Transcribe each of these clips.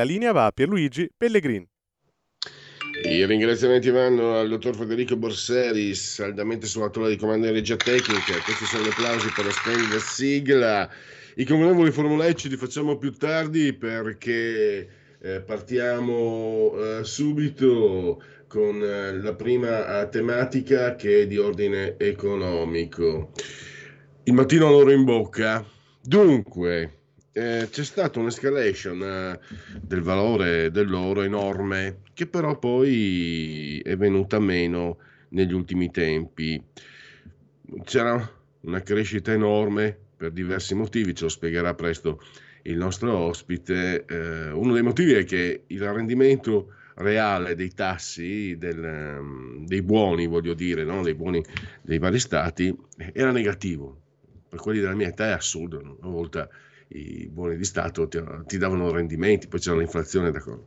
La linea va a Pierluigi Pellegrin. I ringraziamenti vanno al dottor Federico Borseri, saldamente sulla tolla di comando in regia tecnica. Questi sono gli applausi per la splendida sigla. I convenevoli formulecci li facciamo più tardi perché eh, partiamo eh, subito con eh, la prima eh, tematica che è di ordine economico. Il mattino loro in bocca. Dunque, eh, c'è stata un'escalation eh, del valore dell'oro enorme che però poi è venuta meno negli ultimi tempi. C'era una crescita enorme per diversi motivi, ce lo spiegherà presto il nostro ospite. Eh, uno dei motivi è che il rendimento reale dei tassi, del, dei buoni, voglio dire, no? dei buoni dei vari stati, era negativo. Per quelli della mia età è assurdo, una volta i buoni di Stato ti, ti davano rendimenti, poi c'era l'inflazione, d'accordo.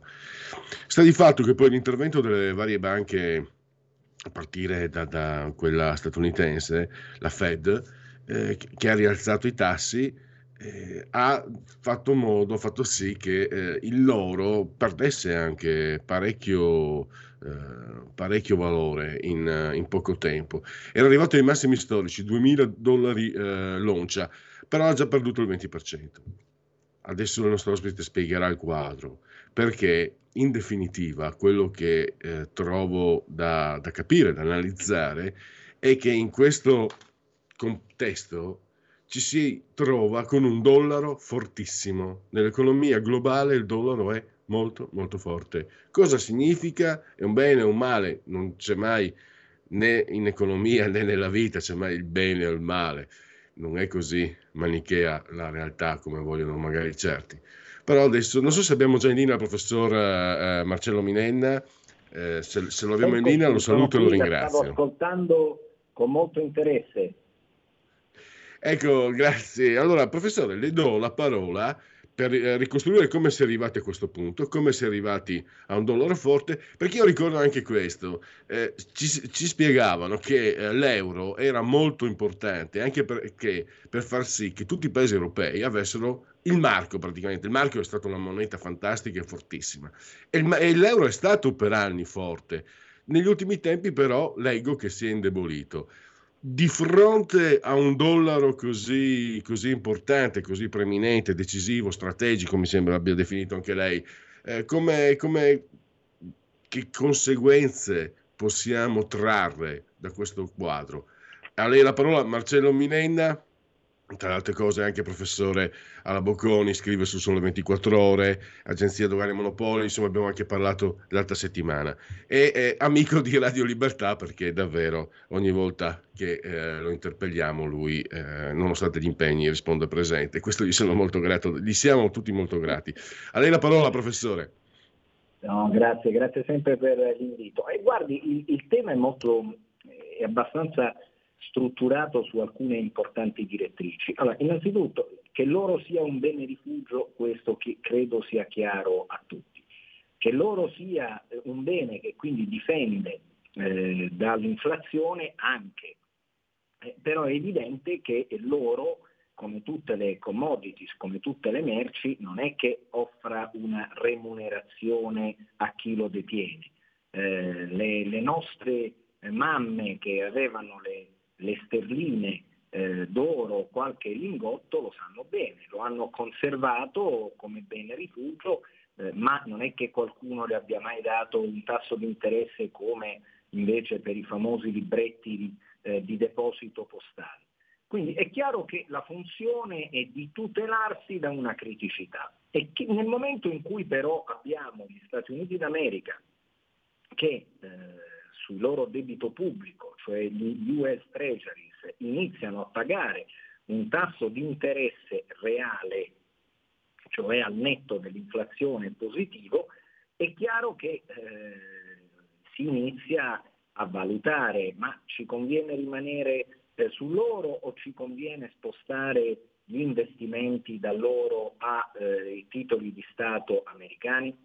Sta di fatto che poi l'intervento delle varie banche, a partire da, da quella statunitense, la Fed, eh, che ha rialzato i tassi, eh, ha fatto modo, ha fatto sì che eh, il loro perdesse anche parecchio, eh, parecchio valore in, in, poco tempo. Era arrivato ai massimi storici, 2000 dollari eh, l'oncia però ha già perduto il 20%. Adesso il nostro ospite spiegherà il quadro, perché in definitiva quello che eh, trovo da, da capire, da analizzare, è che in questo contesto ci si trova con un dollaro fortissimo. Nell'economia globale il dollaro è molto molto forte. Cosa significa? È un bene o un male? Non c'è mai né in economia né nella vita c'è mai il bene o il male non è così manichea la realtà come vogliono magari certi. Però adesso non so se abbiamo già in linea il professor eh, eh, Marcello Minenna, eh, se, se, lo abbiamo in linea lo saluto e lo ringrazio. Stavo ascoltando con molto interesse. Ecco, grazie. Allora, professore, le do la parola per eh, ricostruire come si è arrivati a questo punto, come si è arrivati a un dollaro forte, perché io ricordo anche questo, eh, ci, ci, spiegavano che eh, l'euro era molto importante anche perché per far sì che tutti i paesi europei avessero il marco praticamente, il marco è stata una moneta fantastica e fortissima. E, il, e l'euro è stato per anni forte, negli ultimi tempi però leggo che si è indebolito di fronte a un dollaro così, così, importante, così preminente, decisivo, strategico, mi sembra abbia definito anche lei, eh, come, come, che conseguenze possiamo trarre da questo quadro? A lei la parola Marcello Minenna tra le altre cose anche professore alla Bocconi, scrive su Sole 24 Ore, Agenzia Dogane Monopoli, insomma abbiamo anche parlato l'altra settimana. E è amico di Radio Libertà perché davvero ogni volta che eh, lo interpelliamo lui, eh, nonostante gli impegni, risponde presente. Questo gli sono molto grato, gli siamo tutti molto grati. A lei la parola, professore. No, grazie, grazie sempre per l'invito. E guardi, il, il tema è molto, è abbastanza strutturato su alcune importanti direttrici. Allora, innanzitutto, che l'oro sia un bene rifugio, questo credo sia chiaro a tutti. Che l'oro sia eh, un bene che quindi difende eh, dall'inflazione anche. Eh, però è evidente che l'oro, come tutte le commodities, come tutte le merci, non è che offra una remunerazione a chi lo detiene. Eh, le, le nostre mamme che avevano le le sterline eh, d'oro, qualche lingotto lo sanno bene, lo hanno conservato come bene rifugio, eh, ma non è che qualcuno le abbia mai dato un tasso di interesse come invece per i famosi libretti di, eh, di deposito postale. Quindi è chiaro che la funzione è di tutelarsi da una criticità e che nel momento in cui però abbiamo gli Stati Uniti d'America che eh, sul loro debito pubblico, cioè gli US Treasuries, iniziano a pagare un tasso di interesse reale, cioè al netto dell'inflazione positivo, è chiaro che eh, si inizia a valutare ma ci conviene rimanere eh, sull'oro o ci conviene spostare gli investimenti dall'oro ai eh, titoli di Stato americani?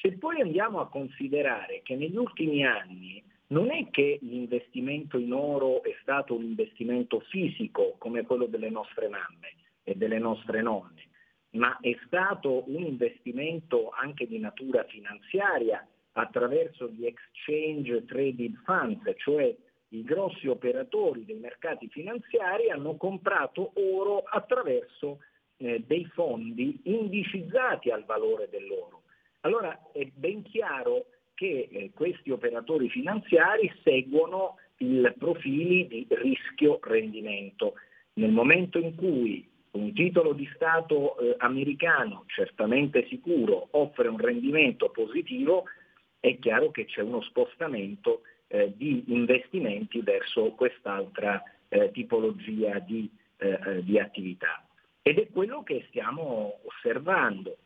Se poi andiamo a considerare che negli ultimi anni non è che l'investimento in oro è stato un investimento fisico come quello delle nostre mamme e delle nostre nonne, ma è stato un investimento anche di natura finanziaria attraverso gli exchange traded funds, cioè i grossi operatori dei mercati finanziari hanno comprato oro attraverso eh, dei fondi indicizzati al valore dell'oro. Allora è ben chiaro che eh, questi operatori finanziari seguono i profili di rischio-rendimento. Nel momento in cui un titolo di Stato eh, americano, certamente sicuro, offre un rendimento positivo, è chiaro che c'è uno spostamento eh, di investimenti verso quest'altra eh, tipologia di, eh, eh, di, attività. Ed è quello che stiamo osservando.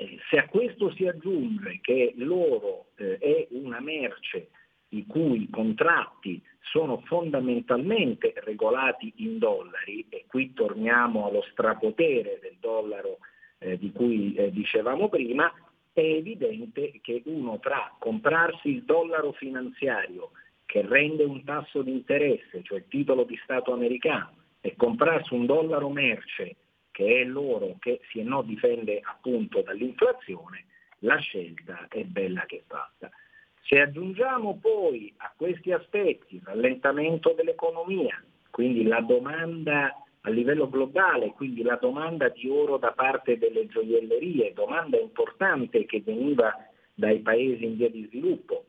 Eh, se a questo si aggiunge che l'oro è una merce i cui contratti sono fondamentalmente regolati in dollari, e qui torniamo allo strapotere del dollaro eh, di cui eh, dicevamo prima, è evidente che uno tra comprarsi il dollaro finanziario che rende un tasso di interesse, cioè il titolo di Stato americano, e comprarsi un dollaro merce che è l'oro che si no difende appunto dall'inflazione, la scelta è bella che fatta. Se aggiungiamo poi a questi aspetti il rallentamento dell'economia, quindi la domanda a livello globale, quindi la domanda di oro da parte delle gioiellerie, domanda importante che veniva dai paesi in via di sviluppo,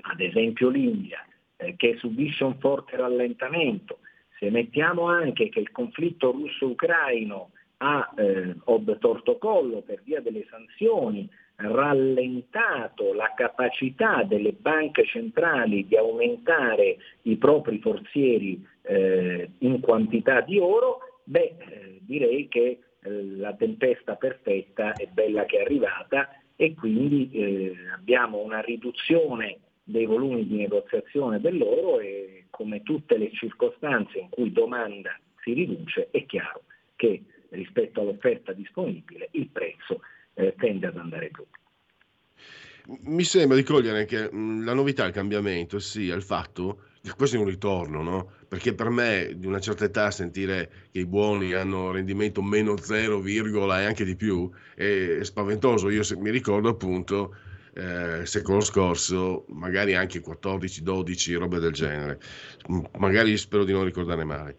ad esempio l'India, eh, che subisce un forte rallentamento. Se mettiamo anche che il conflitto russo-ucraino ha eh, ob torto collo per via delle sanzioni, rallentato la capacità delle banche centrali di aumentare i propri forzieri eh, in quantità di oro, beh, eh, direi che eh, la tempesta perfetta è bella che è arrivata e quindi eh, abbiamo una riduzione dei volumi di negoziazione dell'oro e come tutte le circostanze in cui domanda si riduce è chiaro che rispetto all'offerta disponibile il prezzo eh, tende ad andare giù. Mi sembra di cogliere che la novità, il cambiamento sia il fatto che questo è un ritorno, no? Perché per me di una certa età sentire che i buoni hanno rendimento meno 0, e anche di più è spaventoso. Io mi ricordo appunto eh, secolo scorso, magari anche 14, 12, robe del genere. Magari spero di non ricordare male.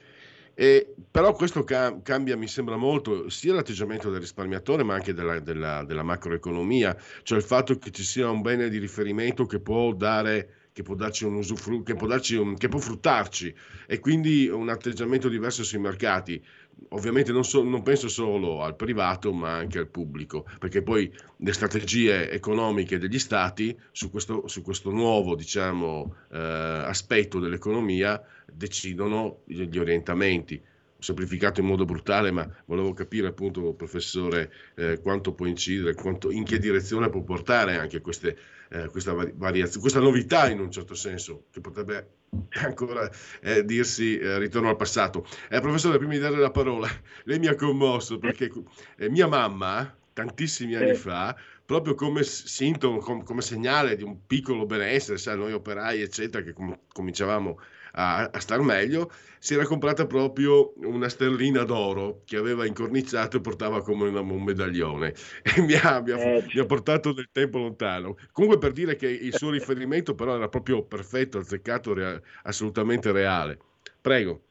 E, però questo ca- cambia, mi sembra molto, sia l'atteggiamento del risparmiatore, ma anche della, della, della, macroeconomia, cioè il fatto che ci sia un bene di riferimento che può dare che può darci un usufruto, che che può fruttarci e quindi un atteggiamento diverso sui mercati ovviamente non, so, non, penso solo al privato ma anche al pubblico, perché poi le strategie economiche degli stati su questo, su questo nuovo diciamo, eh, aspetto dell'economia decidono gli orientamenti. Semplificato in modo brutale, ma volevo capire appunto, professore, eh, quanto può incidere, quanto, in che direzione può portare anche queste, eh, questa, variazione, questa novità in un certo senso, che potrebbe ancora eh, dirsi eh, ritorno al passato. Eh, professore, prima di dare la parola, lei mi ha commosso perché eh, mia mamma, tantissimi anni fa, proprio come sintomo, com- come segnale di un piccolo benessere, sai, noi operai, eccetera, che com- cominciavamo a, a star meglio, si era comprata proprio una sterlina d'oro che aveva incorniciato e portava come una, un medaglione e mi ha, mi, ha, eh, mi ha, portato del tempo lontano. Comunque per dire che il suo riferimento però era proprio perfetto, azzeccato, rea, assolutamente reale. Prego.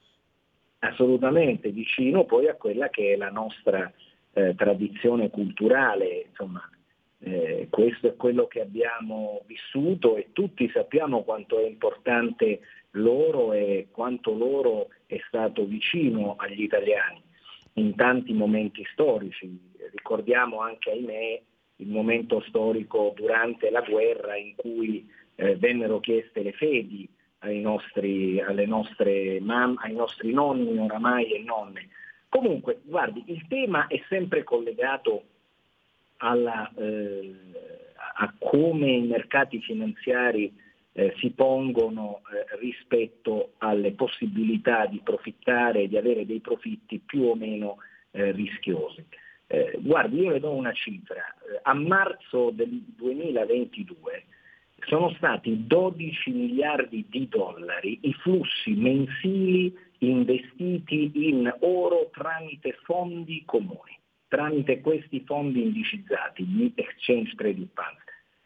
Assolutamente, vicino poi a quella che è la nostra eh, tradizione culturale, insomma, eh, questo è quello che abbiamo vissuto e tutti sappiamo quanto è importante loro e quanto loro è stato vicino agli italiani in tanti momenti storici. Ricordiamo anche, ahimè, il momento storico durante la guerra in cui eh, vennero chieste le fedi ai nostri, mam- ai nostri nonni oramai e nonne. Comunque, guardi, il tema è sempre collegato alla, eh, a come i mercati finanziari eh, si pongono eh, rispetto alle possibilità di profittare e di avere dei profitti più o meno eh, rischiosi. Eh, guardi, io le do una cifra. Eh, a marzo del 2022 sono stati 12 miliardi di dollari i flussi mensili investiti in oro tramite fondi comuni, tramite questi fondi indicizzati, gli exchange traded funds.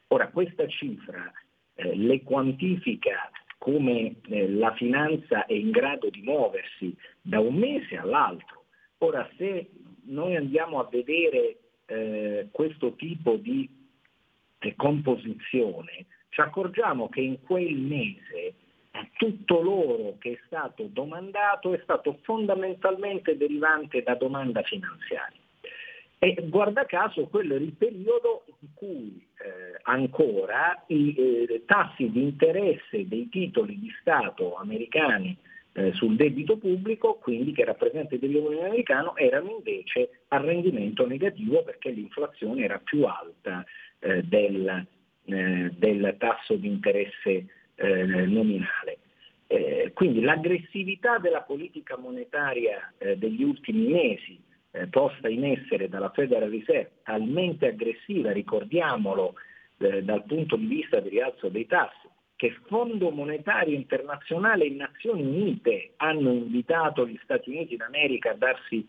Ora, questa cifra eh, le quantifica come eh, la finanza è in grado di muoversi da un mese all'altro. Ora, se noi andiamo a vedere eh, questo tipo di eh, composizione, ci accorgiamo che in quel mese tutto l'oro che è stato domandato è stato fondamentalmente derivante da domanda finanziaria. E guarda caso quello era il periodo in cui eh, ancora i eh, tassi di interesse dei titoli di Stato americani eh, sul debito pubblico, quindi che rappresenta il debito pubblico americano, erano invece a rendimento negativo perché l'inflazione era più alta eh, del, eh, del, tasso di interesse eh, nominale. quindi l'aggressività della politica monetaria degli ultimi mesi eh, posta in essere dalla Federal Reserve talmente aggressiva, ricordiamolo eh, dal punto di vista del rialzo dei tassi, che Fondo Monetario Internazionale e Nazioni Unite hanno invitato gli Stati Uniti d'America a darsi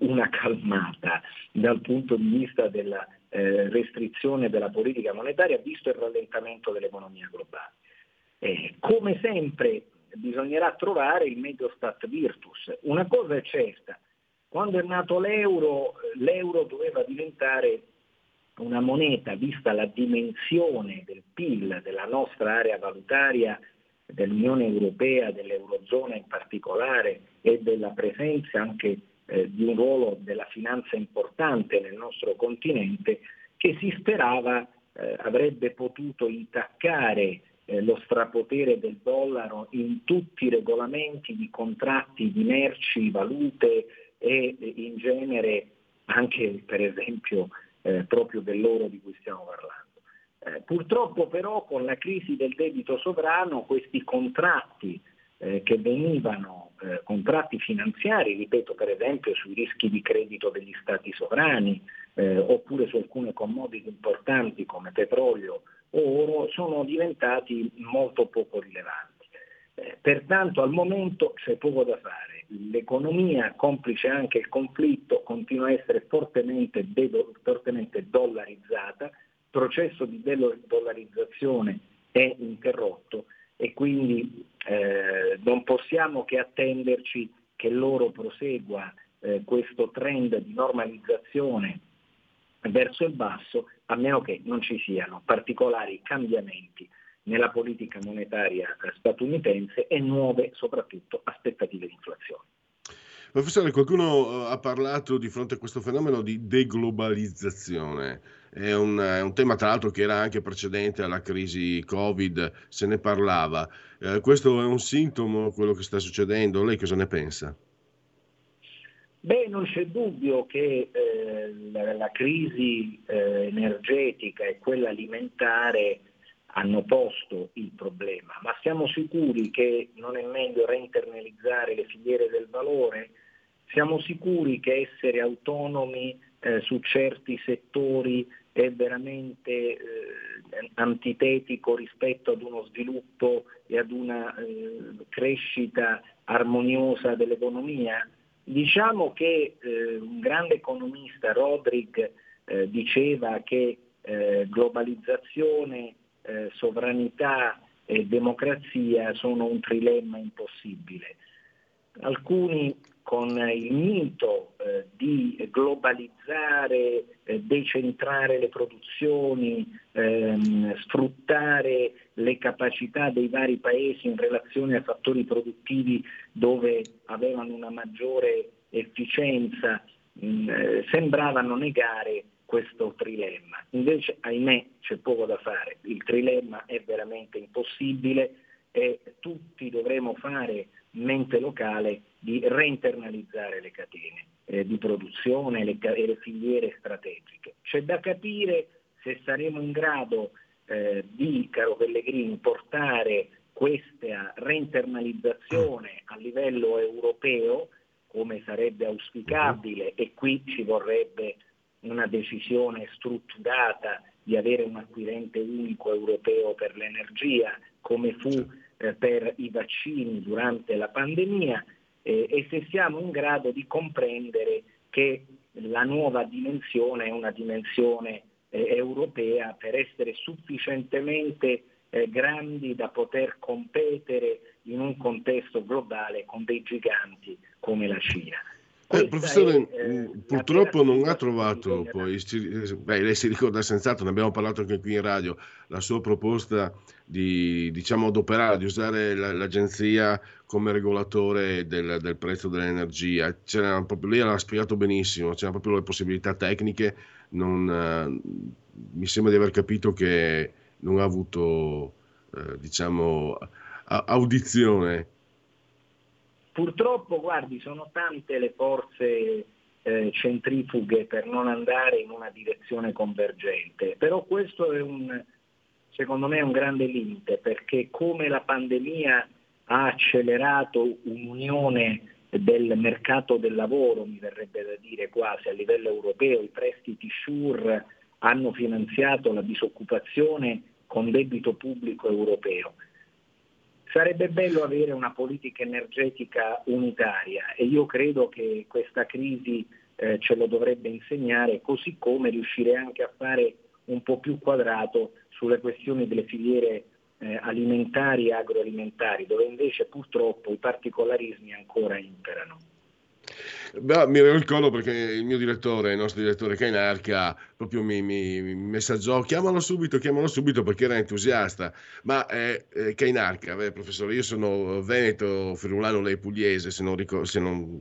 una calmata dal punto di vista della eh, restrizione della politica monetaria, visto il rallentamento dell'economia globale. Eh, come sempre bisognerà trovare il medio stat virtus. Una cosa è certa, quando è nato l'euro, l'euro doveva diventare una moneta, vista la dimensione del PIL della nostra area valutaria, dell'Unione Europea, dell'Eurozona in particolare e della presenza anche eh, di un ruolo della finanza importante nel nostro continente, che si sperava eh, avrebbe potuto intaccare eh, lo strapotere del dollaro in tutti i regolamenti di contratti di merci, valute, e in genere anche per esempio eh, proprio dell'oro di cui stiamo parlando. Eh, purtroppo però con la crisi del debito sovrano questi contratti eh, che venivano, eh, contratti finanziari, ripeto per esempio sui rischi di credito degli stati sovrani eh, oppure su alcune commodity importanti come petrolio o oro, sono diventati molto poco rilevanti. Eh, pertanto al momento c'è poco da fare. L'economia, complice anche il conflitto, continua a essere fortemente, de- fortemente dollarizzata, il processo di dollarizzazione è interrotto e quindi eh, non possiamo che attenderci che l'oro prosegua eh, questo trend di normalizzazione verso il basso, a meno che non ci siano particolari cambiamenti nella politica monetaria statunitense e nuove soprattutto aspettative di inflazione. Professore, qualcuno eh, ha parlato di fronte a questo fenomeno di deglobalizzazione. È un, è un, tema tra l'altro che era anche precedente alla crisi Covid, se ne parlava. Eh, questo è un sintomo, quello che sta succedendo. Lei cosa ne pensa? Beh, non c'è dubbio che eh, la, la, crisi eh, energetica e quella alimentare hanno posto il problema, ma siamo sicuri che non è meglio reinternalizzare le filiere del valore? Siamo sicuri che essere autonomi eh, su certi settori è veramente eh, antitetico rispetto ad uno sviluppo e ad una eh, crescita armoniosa dell'economia? Diciamo che eh, un grande economista, Rodrig, eh, diceva che eh, globalizzazione eh, sovranità e democrazia sono un trilemma impossibile. Alcuni con il mito eh, di globalizzare, eh, decentrare le produzioni, ehm, sfruttare le capacità dei vari paesi in relazione a fattori produttivi dove avevano una maggiore efficienza mh, mm, eh, sembravano negare questo trilemma. Invece, ahimè, c'è poco da fare, il trilemma è veramente impossibile e tutti dovremo fare mente locale di reinternalizzare le catene eh, di produzione e le filiere strategiche. C'è da capire se saremo in grado eh, di, caro Pellegrini, portare questa reinternalizzazione a livello europeo, come sarebbe auspicabile, e qui ci vorrebbe una decisione strutturata di avere un acquirente unico europeo per l'energia, come fu eh, per i vaccini durante la pandemia, eh, e se siamo in grado di comprendere che la nuova dimensione è una dimensione eh, europea per essere sufficientemente eh, grandi da poter competere in un contesto globale con dei giganti come la Cina. Eh, professore, è, eh, purtroppo non ha trovato poi, beh, lei si ricorda senz'altro, ne abbiamo parlato anche qui in radio, la sua proposta di diciamo, adoperare, di usare l'agenzia come regolatore del, del prezzo dell'energia. C'era proprio, lei l'ha spiegato benissimo, c'erano proprio le possibilità tecniche, non, uh, mi sembra di aver capito che non ha avuto uh, diciamo, audizione Purtroppo, guardi, sono tante le forze eh, centrifughe per non andare in una direzione convergente, però questo è un, secondo me, un grande limite perché come la pandemia ha accelerato un'unione del mercato del lavoro, mi verrebbe da dire quasi a livello europeo, i prestiti SURE hanno finanziato la disoccupazione con debito pubblico europeo. Sarebbe bello avere una politica energetica unitaria e io credo che questa crisi eh, ce lo dovrebbe insegnare, così come riuscire anche a fare un po' più quadrato sulle questioni delle filiere eh, alimentari e agroalimentari, dove invece purtroppo i particolarismi ancora imperano. Beh, mi ricordo perché il mio direttore, il nostro direttore Cainarca, proprio mi, mi, mi messaggiò, chiamalo subito, chiamalo subito perché era entusiasta. Ma eh, eh, Cainarca, beh, professore, io sono veneto, friulano, lei pugliese, se non, ricordo, se non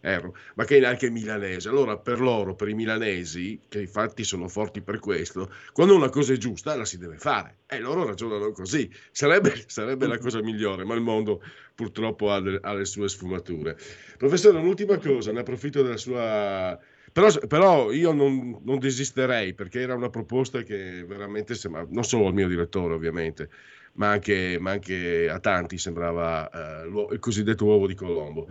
erro, ma Cainarca è milanese. Allora, per loro, per i milanesi, che infatti sono forti per questo, quando una cosa è giusta la si deve fare. E loro ragionano così. Sarebbe, sarebbe la cosa migliore, ma il mondo purtroppo ha, de, ha le sue sfumature. Professore, un'ultima cosa, ne approfitto della sua... Però, però io non, non, desisterei perché era una proposta che veramente sembrava, non solo al mio direttore ovviamente, ma anche, ma anche a tanti sembrava uh, il cosiddetto uovo di Colombo.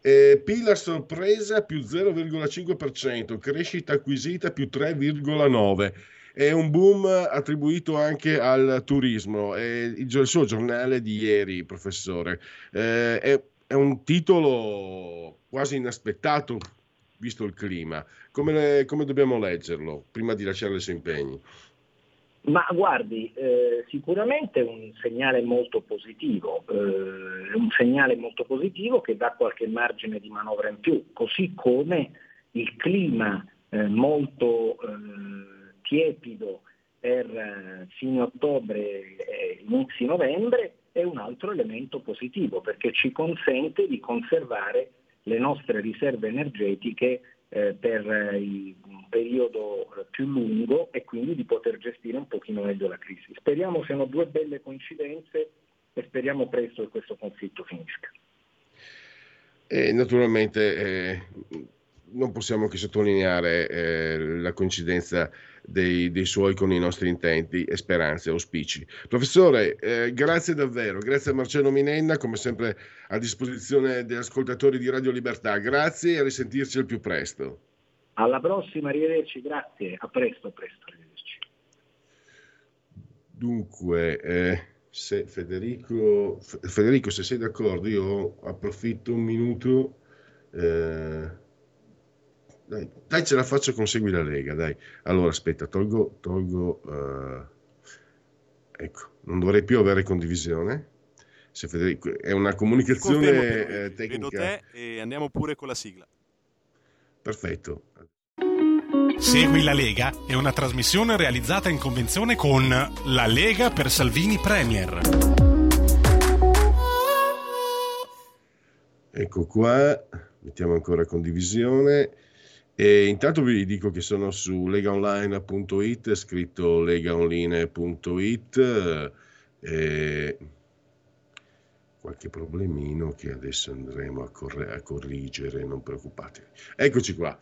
Eh, pila sorpresa più 0,5%, crescita acquisita più 3,9%. È un boom attribuito anche al turismo. È il, il suo giornale di ieri, professore. Eh, è, è un titolo quasi inaspettato visto il clima. Come, le, come, dobbiamo leggerlo prima di lasciare i suoi impegni? Ma guardi, eh, sicuramente è un segnale molto positivo, eh, un segnale molto positivo che dà qualche margine di manovra in più, così come il clima eh, molto eh, tiepido per eh, fine ottobre e inizi novembre è un altro elemento positivo perché ci consente di conservare le nostre riserve energetiche eh, per eh, un periodo più lungo e quindi di poter gestire un pochino meglio la crisi. Speriamo siano due belle coincidenze e speriamo presto che questo conflitto finisca. E naturalmente eh, non possiamo che sottolineare eh, la coincidenza dei, dei, suoi con i nostri intenti e speranze, auspici. Professore, eh, grazie davvero, grazie a Marcello Minenna, come sempre a disposizione degli ascoltatori di Radio Libertà. Grazie e a risentirci al più presto. Alla prossima, arrivederci, grazie, a presto, a presto, arrivederci. Dunque, eh, se Federico, Federico, se sei d'accordo, io approfitto un minuto. Eh, dai, dai, ce la faccio con Segui la Lega, dai. Allora, aspetta, tolgo, tolgo, uh, ecco, non dovrei più avere condivisione. Se Federico, è una comunicazione eh, tecnica. Vedo te e andiamo pure con la sigla. Perfetto. Segui la Lega è una trasmissione realizzata in convenzione con La Lega per Salvini Premier. Ecco qua, mettiamo ancora condivisione E intanto vi dico che sono su legaonline.it, scritto legaonline.it. E qualche problemino che adesso andremo a, corre- a corrigere, non preoccupatevi. Eccoci qua.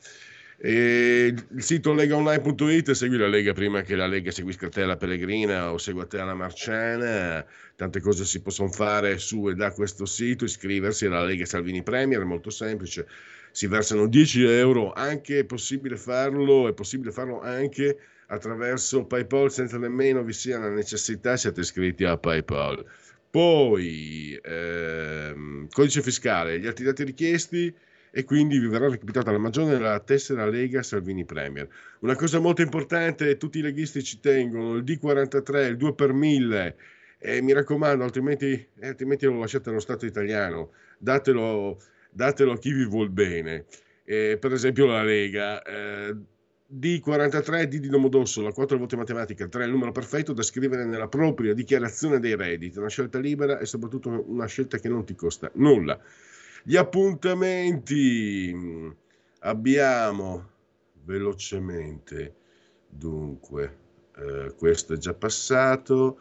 E il sito legaonline.it, segui la Lega prima che la Lega seguisca te la Pellegrina o segua te la Marciana, tante cose si possono fare su e da questo sito, iscriversi alla Lega Salvini Premier, è molto semplice, si versano 10 euro, anche è possibile farlo, è possibile farlo anche attraverso PayPal senza nemmeno vi sia la necessità, siate iscritti a PayPal. Poi, ehm, codice fiscale, gli altri dati richiesti e quindi vi verrà recapitata la maggiore della tessera Lega Salvini Premier. Una cosa molto importante, tutti i leghisti ci tengono, il D43, il 2 per 1000, e mi raccomando, altrimenti, eh, altrimenti lo lasciate allo Stato italiano, datelo, datelo a chi vi vuol bene. Eh, per esempio la Lega, eh, D43, D di Domodossola, 4 volte matematica, 3 è il numero perfetto da scrivere nella propria dichiarazione dei redditi, una scelta libera e soprattutto una scelta che non ti costa nulla. Gli appuntamenti abbiamo velocemente, dunque, eh, questo è già passato.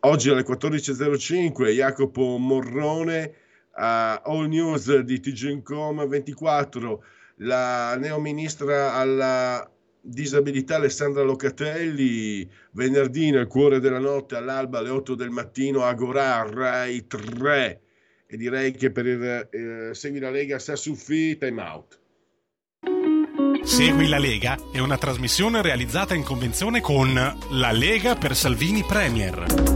Oggi alle 14.05 Jacopo Morrone a All News di TGNcom 24, la neoministra alla disabilità Alessandra Locatelli, venerdì nel cuore della notte all'alba alle 8 del mattino a Gorà, Rai 3 e direi che per il eh, Segui la Lega sta su Fi Time Out. Segui la Lega è una trasmissione realizzata in convenzione con La Lega per Salvini Premier.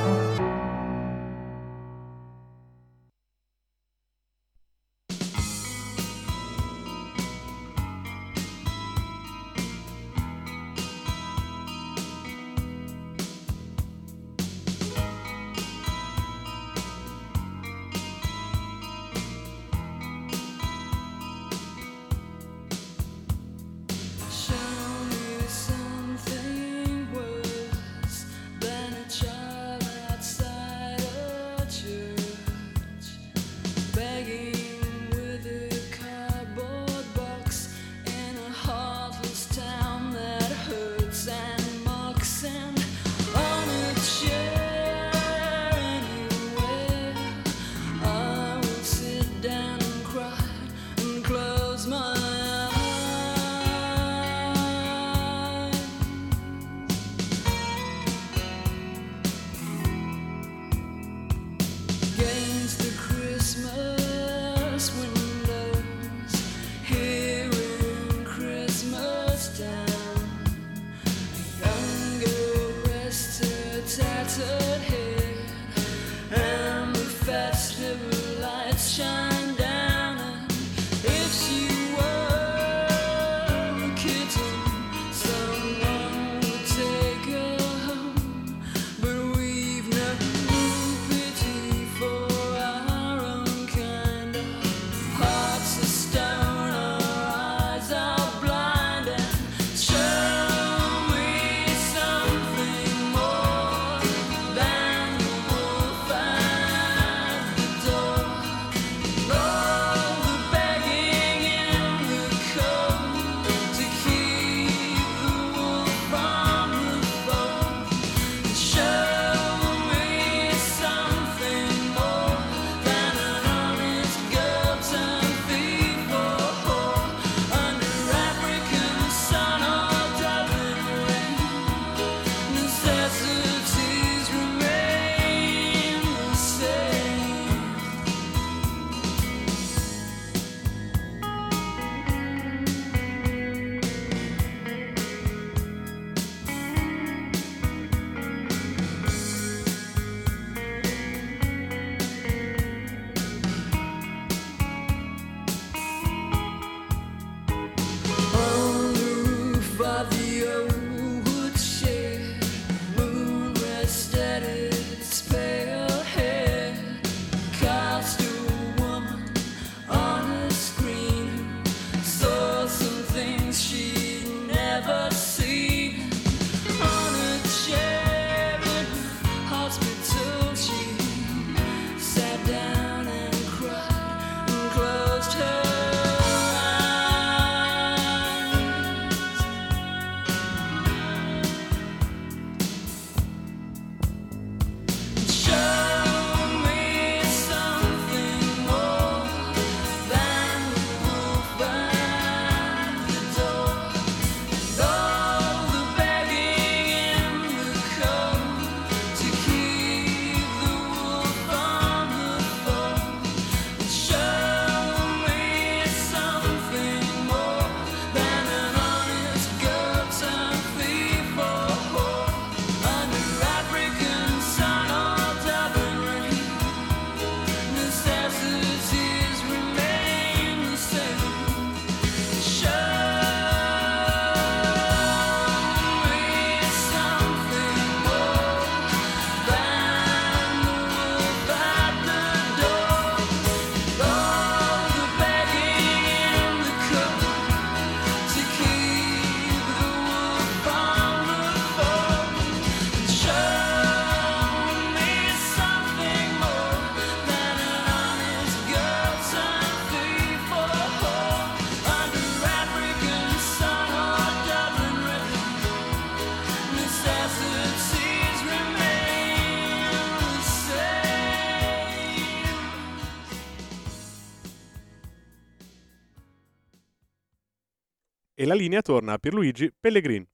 La linea torna a Pierluigi Pellegrin.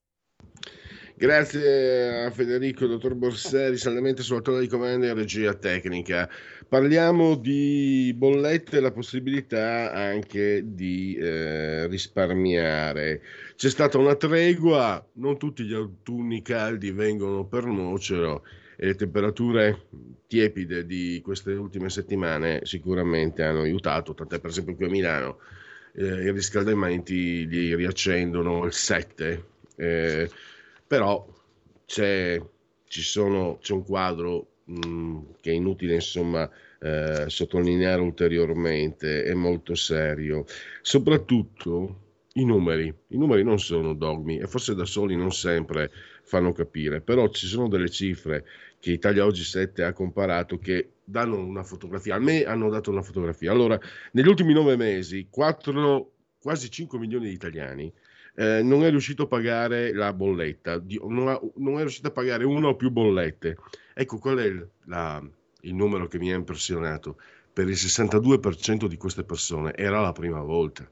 Grazie a Federico, dottor Borseri, saldamente sulla torre di comando e regia tecnica. Parliamo di bollette e la possibilità anche di eh, risparmiare. C'è stata una tregua, non tutti gli autunni caldi vengono per nocero e le temperature tiepide di queste ultime settimane sicuramente hanno aiutato, tant'è per esempio qui a Milano eh, i riscaldamenti li riaccendono il 7. Eh, però c'è, sono, c'è un quadro mh, mm, che è inutile insomma eh, sottolineare ulteriormente, è molto serio, soprattutto i numeri, i numeri non sono dogmi e forse da soli non sempre fanno capire, però ci sono delle cifre che Italia Oggi 7 ha comparato che danno una fotografia, a me hanno dato una fotografia. Allora, negli ultimi nove mesi, 4, quasi 5 milioni di italiani eh, non è riuscito a pagare la bolletta, non, ha, non, è riuscito a pagare una o più bollette. Ecco qual è la, il numero che mi ha impressionato. Per il 62% di queste persone era la prima volta.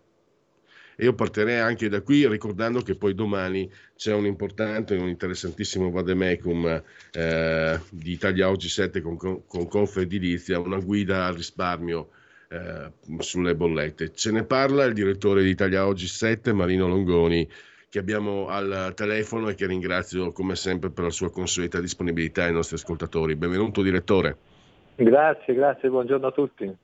Io partirei anche da qui ricordando che poi domani c'è un importante e un interessantissimo vademecum eh, di Italia Oggi 7 con, con Confedilizia, una guida al risparmio eh, sulle bollette. Ce ne parla il direttore di Italia Oggi 7, Marino Longoni, che abbiamo al telefono e che ringrazio come sempre per la sua consueta disponibilità ai nostri ascoltatori. Benvenuto direttore. Grazie, grazie, buongiorno a tutti.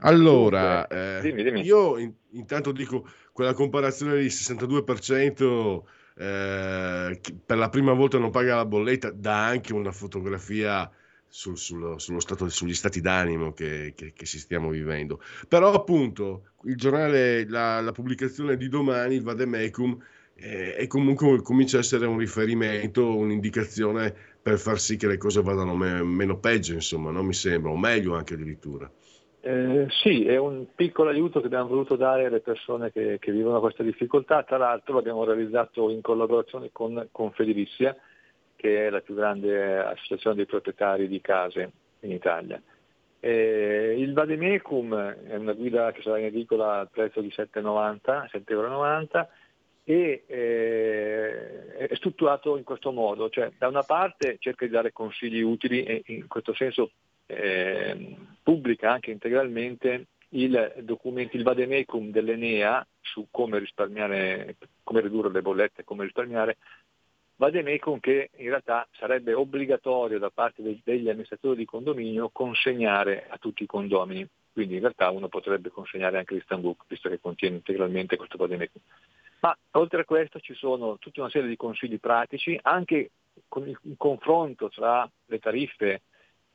Allora, eh, dimmi, dimmi. io in, intanto dico quella comparazione di 62% eh, per la prima volta non paga la bolletta, dà anche una fotografia sul, sullo, sullo stato, sugli stati d'animo che, che, che, si stiamo vivendo. Però appunto il giornale, la, la pubblicazione di domani, il Vademecum, eh, è comunque comincia a essere un riferimento, un'indicazione per far sì che le cose vadano me, meno peggio, insomma, non mi sembra, o meglio anche addirittura. Eh, sì, è un piccolo aiuto che abbiamo voluto dare alle persone che, che vivono questa difficoltà, tra l'altro l'abbiamo realizzato in collaborazione con, con Fedilizia, che è la più grande associazione dei proprietari di case in Italia. Eh, il Vademecum è una guida che sarà in edicola al prezzo di 7,90, 7,90 euro e eh, è strutturato in questo modo, cioè da una parte cerca di dare consigli utili e in questo senso eh, pubblica anche integralmente il documento, il Vademecum dell'Enea su come risparmiare, come ridurre le bollette, come risparmiare, Vademecum che in realtà sarebbe obbligatorio da parte degli amministratori di condominio consegnare a tutti i condomini. Quindi in realtà uno potrebbe consegnare anche l'Istanbul, visto che contiene integralmente questo Vademecum. Ma oltre a questo ci sono tutta una serie di consigli pratici, anche con il confronto tra le tariffe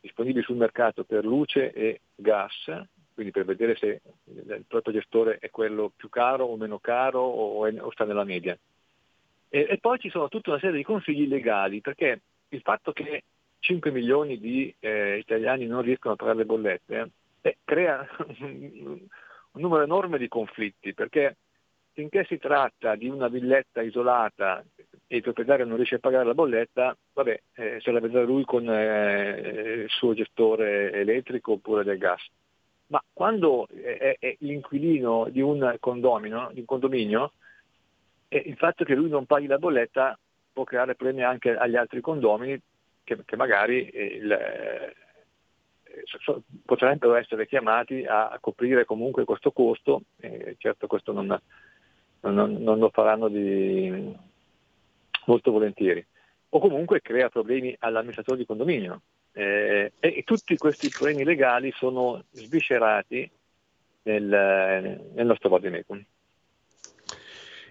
disponibili sul mercato per luce e gas, quindi per vedere se il proprio gestore è quello più caro o meno caro o, è, o sta nella media. E, e, poi ci sono tutta una serie di consigli legali, perché il fatto che 5 milioni di eh, italiani non riescono a pagare le bollette eh, crea un numero enorme di conflitti, perché finché si tratta di una villetta isolata e il proprietario non riesce a pagare la bolletta, vabbè, eh, se la vedrà lui con eh, il suo gestore elettrico oppure del gas. Ma quando è, è l'inquilino di un condomino, di un condominio, eh, il fatto che lui non paghi la bolletta può creare problemi anche agli altri condomini che, che magari il, eh, potrebbero essere chiamati a, a, coprire comunque questo costo, eh, certo questo non, non, non lo faranno di, molto volentieri, o comunque crea problemi all'amministratore di condominio. Eh, e tutti questi problemi legali sono sviscerati nel, nel nostro Vademecum.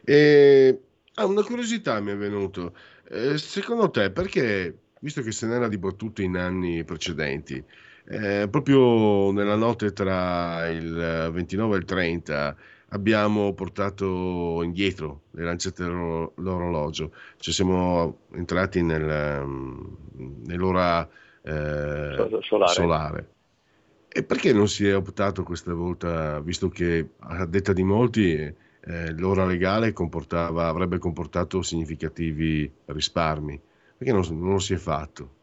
E, ah, una curiosità mi è venuta. Eh, secondo te, perché, visto che se n'era dibattuto in anni precedenti, eh, proprio nella notte tra il 29 e il 30 abbiamo portato indietro le lancette dell'orologio, cioè siamo entrati nel, nell'ora eh, solare. solare. E perché non si è optato questa volta, visto che a detta di molti eh, l'ora legale comportava, avrebbe comportato significativi risparmi? Perché non, non lo si è fatto?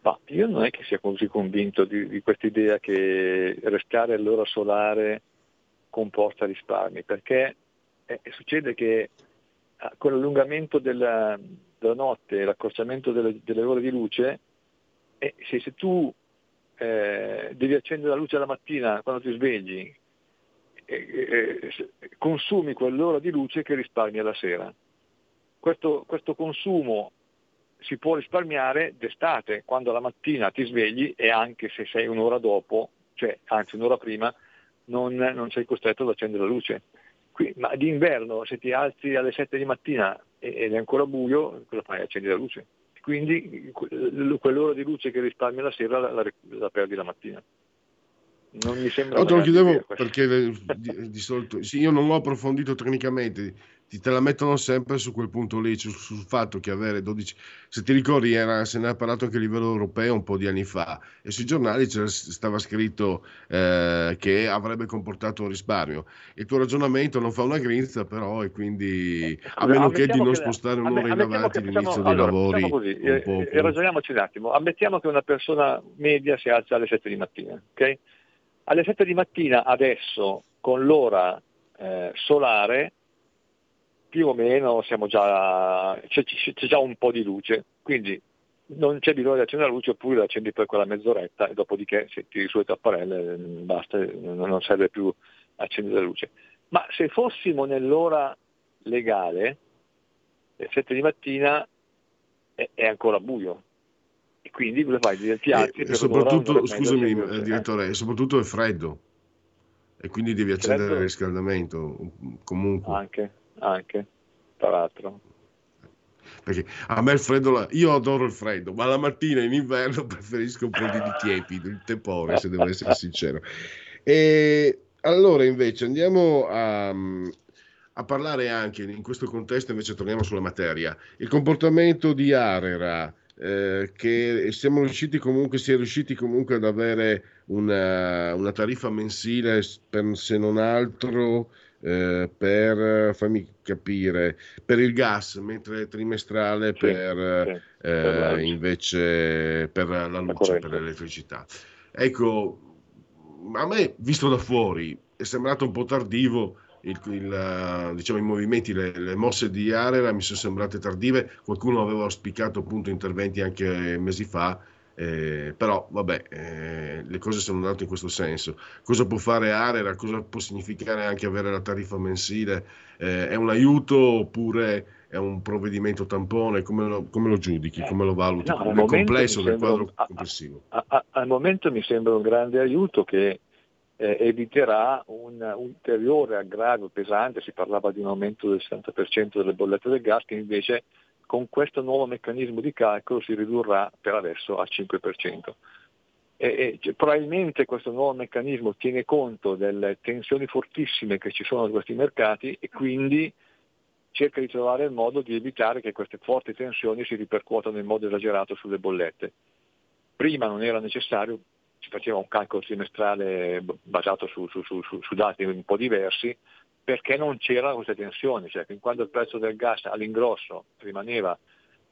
Ma io non è che sia così convinto di, di questa idea che restare all'ora solare comporta risparmi, perché eh, succede che ah, con l'allungamento della, della notte l'accorciamento delle, delle, ore di luce, eh, se, se, tu eh, devi accendere la luce la mattina quando ti svegli, eh, eh, consumi quell'ora di luce che risparmi alla sera. Questo, questo consumo si può risparmiare d'estate, quando la mattina ti svegli e anche se sei un'ora dopo, cioè anzi un'ora prima, non, non sei costretto ad accendere la luce. Qui, ma d'inverno se ti alzi alle 7 di mattina ed è ancora buio, cosa fai? Accendi la luce. Quindi quell'ora di luce che risparmi la sera la, la, la perdi la mattina. Non mi sembra... No, te lo chiedevo perché di, di solito, sì, io non ho approfondito tecnicamente, ti te la mettono sempre su quel punto lì, sul, sul fatto che avere 12, se ti ricordi era, se ne ha parlato anche a livello europeo un po' di anni fa e sui giornali stava scritto eh, che avrebbe comportato un risparmio. Il tuo ragionamento non fa una grinza però e quindi a meno che di non che spostare un'ora in avanti l'inizio dei allora, lavori. Diciamo così, eh, eh, ragioniamoci un attimo, ammettiamo che una persona media si alza alle 7 di mattina, ok? Alle 7 di mattina adesso con l'ora eh, solare più o meno siamo già, c'è, c'è, già un po' di luce, quindi non c'è bisogno di accendere la luce oppure la accendi per quella mezz'oretta e dopodiché se tiri su le tapparelle basta, non serve più accendere la luce. Ma se fossimo nell'ora legale, alle 7 di mattina è, è ancora buio, e quindi cosa fai? Ti alzi e, soprattutto, scusami eh, direttore, e soprattutto è freddo e quindi devi accendere freddo? il riscaldamento comunque. Anche anche, tra l'altro. Perché a me il freddo, io adoro il freddo, ma la mattina in inverno preferisco un po' di tiepi, il tepore, se devo essere sincero. E allora invece andiamo a, a parlare anche in questo contesto, invece torniamo sulla materia, il comportamento di Arera. Eh, che siamo riusciti comunque, si è riusciti comunque ad avere una, una tariffa mensile per se non altro eh, per fammi capire per il gas mentre trimestrale sì, per, sì, eh, invece per la luce per l'elettricità. Ecco a me visto da fuori è sembrato un po' tardivo il, il, diciamo, i movimenti, le, le, mosse di Arera mi sono sembrate tardive, qualcuno aveva auspicato appunto interventi anche mesi fa, eh, però vabbè, eh, le cose sono andate in questo senso. Cosa può fare Arera? Cosa può significare anche avere la tariffa mensile? Eh, è un aiuto oppure è un provvedimento tampone? Come lo, come lo giudichi? Come lo valuti? No, come complesso del quadro un, complessivo? A, a, al momento mi sembra un grande aiuto che eh, eviterà un ulteriore aggravio pesante, si parlava di un aumento del 60% delle bollette del gas che invece con questo nuovo meccanismo di calcolo si ridurrà per adesso al 5%. E, e, probabilmente questo nuovo meccanismo tiene conto delle tensioni fortissime che ci sono in questi mercati e quindi cerca di trovare il modo di evitare che queste forti tensioni si ripercuotano in modo esagerato sulle bollette. Prima non era necessario, si faceva un calcolo trimestrale basato su, su, su, su dati un po' diversi, perché non c'erano queste tensioni, cioè fin quando il prezzo del gas all'ingrosso rimaneva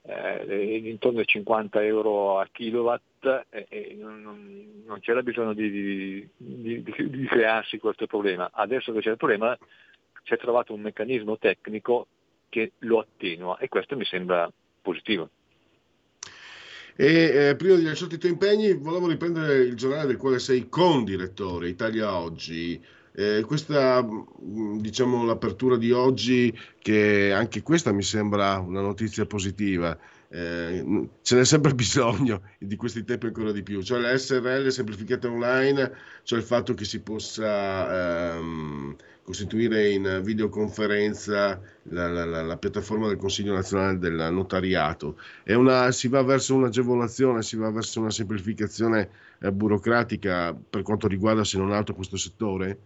eh, intorno ai 50 euro a kilowatt eh, eh, non, non, c'era bisogno di, di, di, di, crearsi questo problema. Adesso che c'è il problema si è trovato un meccanismo tecnico che lo attenua e questo mi sembra positivo. E eh, prima di lasciarti i tuoi impegni, volevo riprendere il giornale del quale sei condirettore, Italia Oggi. Eh, questa, mm, diciamo, l'apertura di oggi, che anche questa mi sembra una notizia positiva, eh, ce n'è sempre bisogno di questi tempi ancora di più, cioè la SRL semplificata online, cioè il fatto che si possa ehm, costituire in videoconferenza la, la, la, la, piattaforma del Consiglio nazionale del notariato, una, si va verso un'agevolazione, si va verso una semplificazione eh, burocratica per quanto riguarda se non altro questo settore?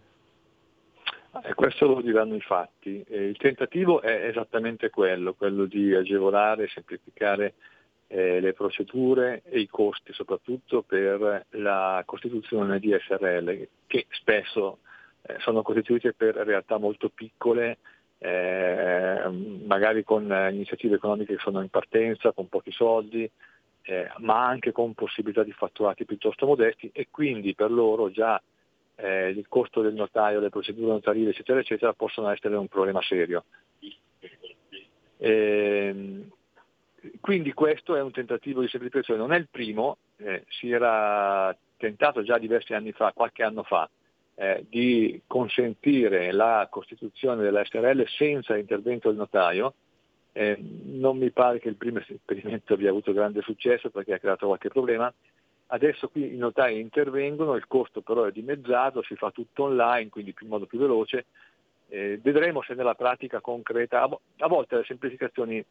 Eh, questo lo diranno i fatti. Eh, il tentativo è esattamente quello, quello di agevolare semplificare eh, le procedure e i costi soprattutto per la costituzione di SRL, che spesso sono costituite per realtà molto piccole, eh, magari con iniziative economiche che sono in partenza, con pochi soldi, ma anche con possibilità di fatturati piuttosto modesti e quindi per loro già eh, il costo del notaio, le procedure notarie, eccetera, eccetera, possono essere un problema serio. E, quindi questo è un tentativo di semplificazione, non è il primo, eh, si era tentato già diversi anni fa, qualche anno fa, eh, di consentire la costituzione dell'SRL senza intervento del notaio. Eh, non mi pare che il primo esperimento abbia avuto grande successo perché ha creato qualche problema. Adesso qui i notai intervengono, il costo però è dimezzato, si fa tutto online, quindi in modo più veloce. Eh, vedremo se nella pratica concreta, a, volte le semplificazioni eh,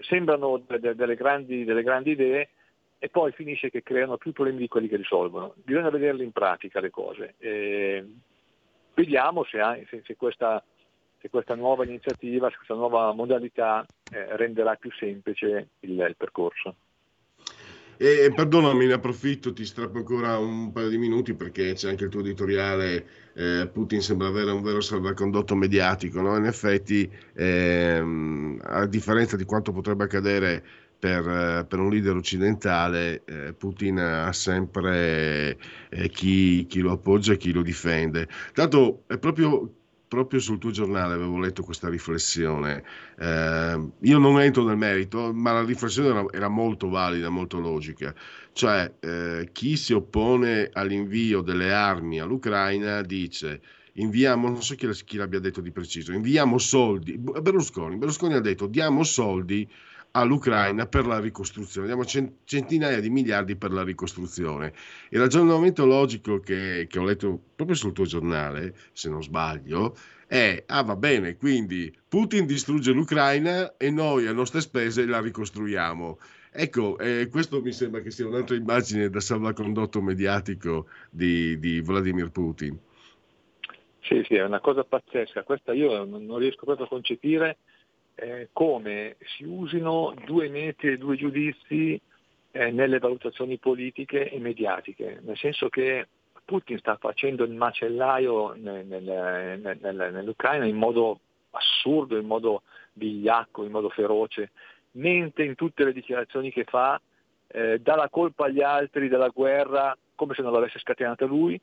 sembrano de- de- delle, grandi, delle grandi idee, e poi finisce che creano più problemi di quelli che risolvono. Bisogna vederle in pratica le cose. E vediamo se, se, se, questa, se, questa, nuova iniziativa, se questa nuova modalità eh, renderà più semplice il, il percorso. E, perdonami, ne approfitto, ti strappo ancora un paio di minuti perché c'è anche il tuo editoriale. Eh, Putin sembra avere un vero salvacondotto mediatico. No? In effetti, ehm, a differenza di quanto potrebbe accadere per, eh, per, un leader occidentale eh, Putin ha sempre eh, chi, chi, lo appoggia e chi lo difende. Tanto è proprio, proprio, sul tuo giornale avevo letto questa riflessione. Eh, io non entro nel merito, ma la riflessione era, era molto valida, molto logica. Cioè, eh, chi si oppone all'invio delle armi all'Ucraina dice inviamo, non so chi, chi l'abbia detto di preciso, inviamo soldi. Berlusconi, Berlusconi ha detto diamo soldi all'Ucraina per la ricostruzione, diamo centinaia di miliardi per la ricostruzione. Il ragionamento logico che, che ho letto proprio sul tuo giornale, se non sbaglio, è, ah va bene, quindi Putin distrugge l'Ucraina e noi a nostre spese la ricostruiamo. Ecco, eh, questo mi sembra che sia un'altra immagine da salvacondotto mediatico di, di Vladimir Putin. Sì, sì, è una cosa pazzesca. Questa io non riesco proprio a concepire eh, come si usino due metri e due giudizi eh, nelle valutazioni politiche e mediatiche, nel senso che Putin sta facendo il macellaio nel, nel, nel, nell'Ucraina in modo assurdo, in modo vigliacco, in modo feroce, mente in tutte le dichiarazioni che fa, eh, dà la colpa agli altri della guerra come se non l'avesse scatenata lui,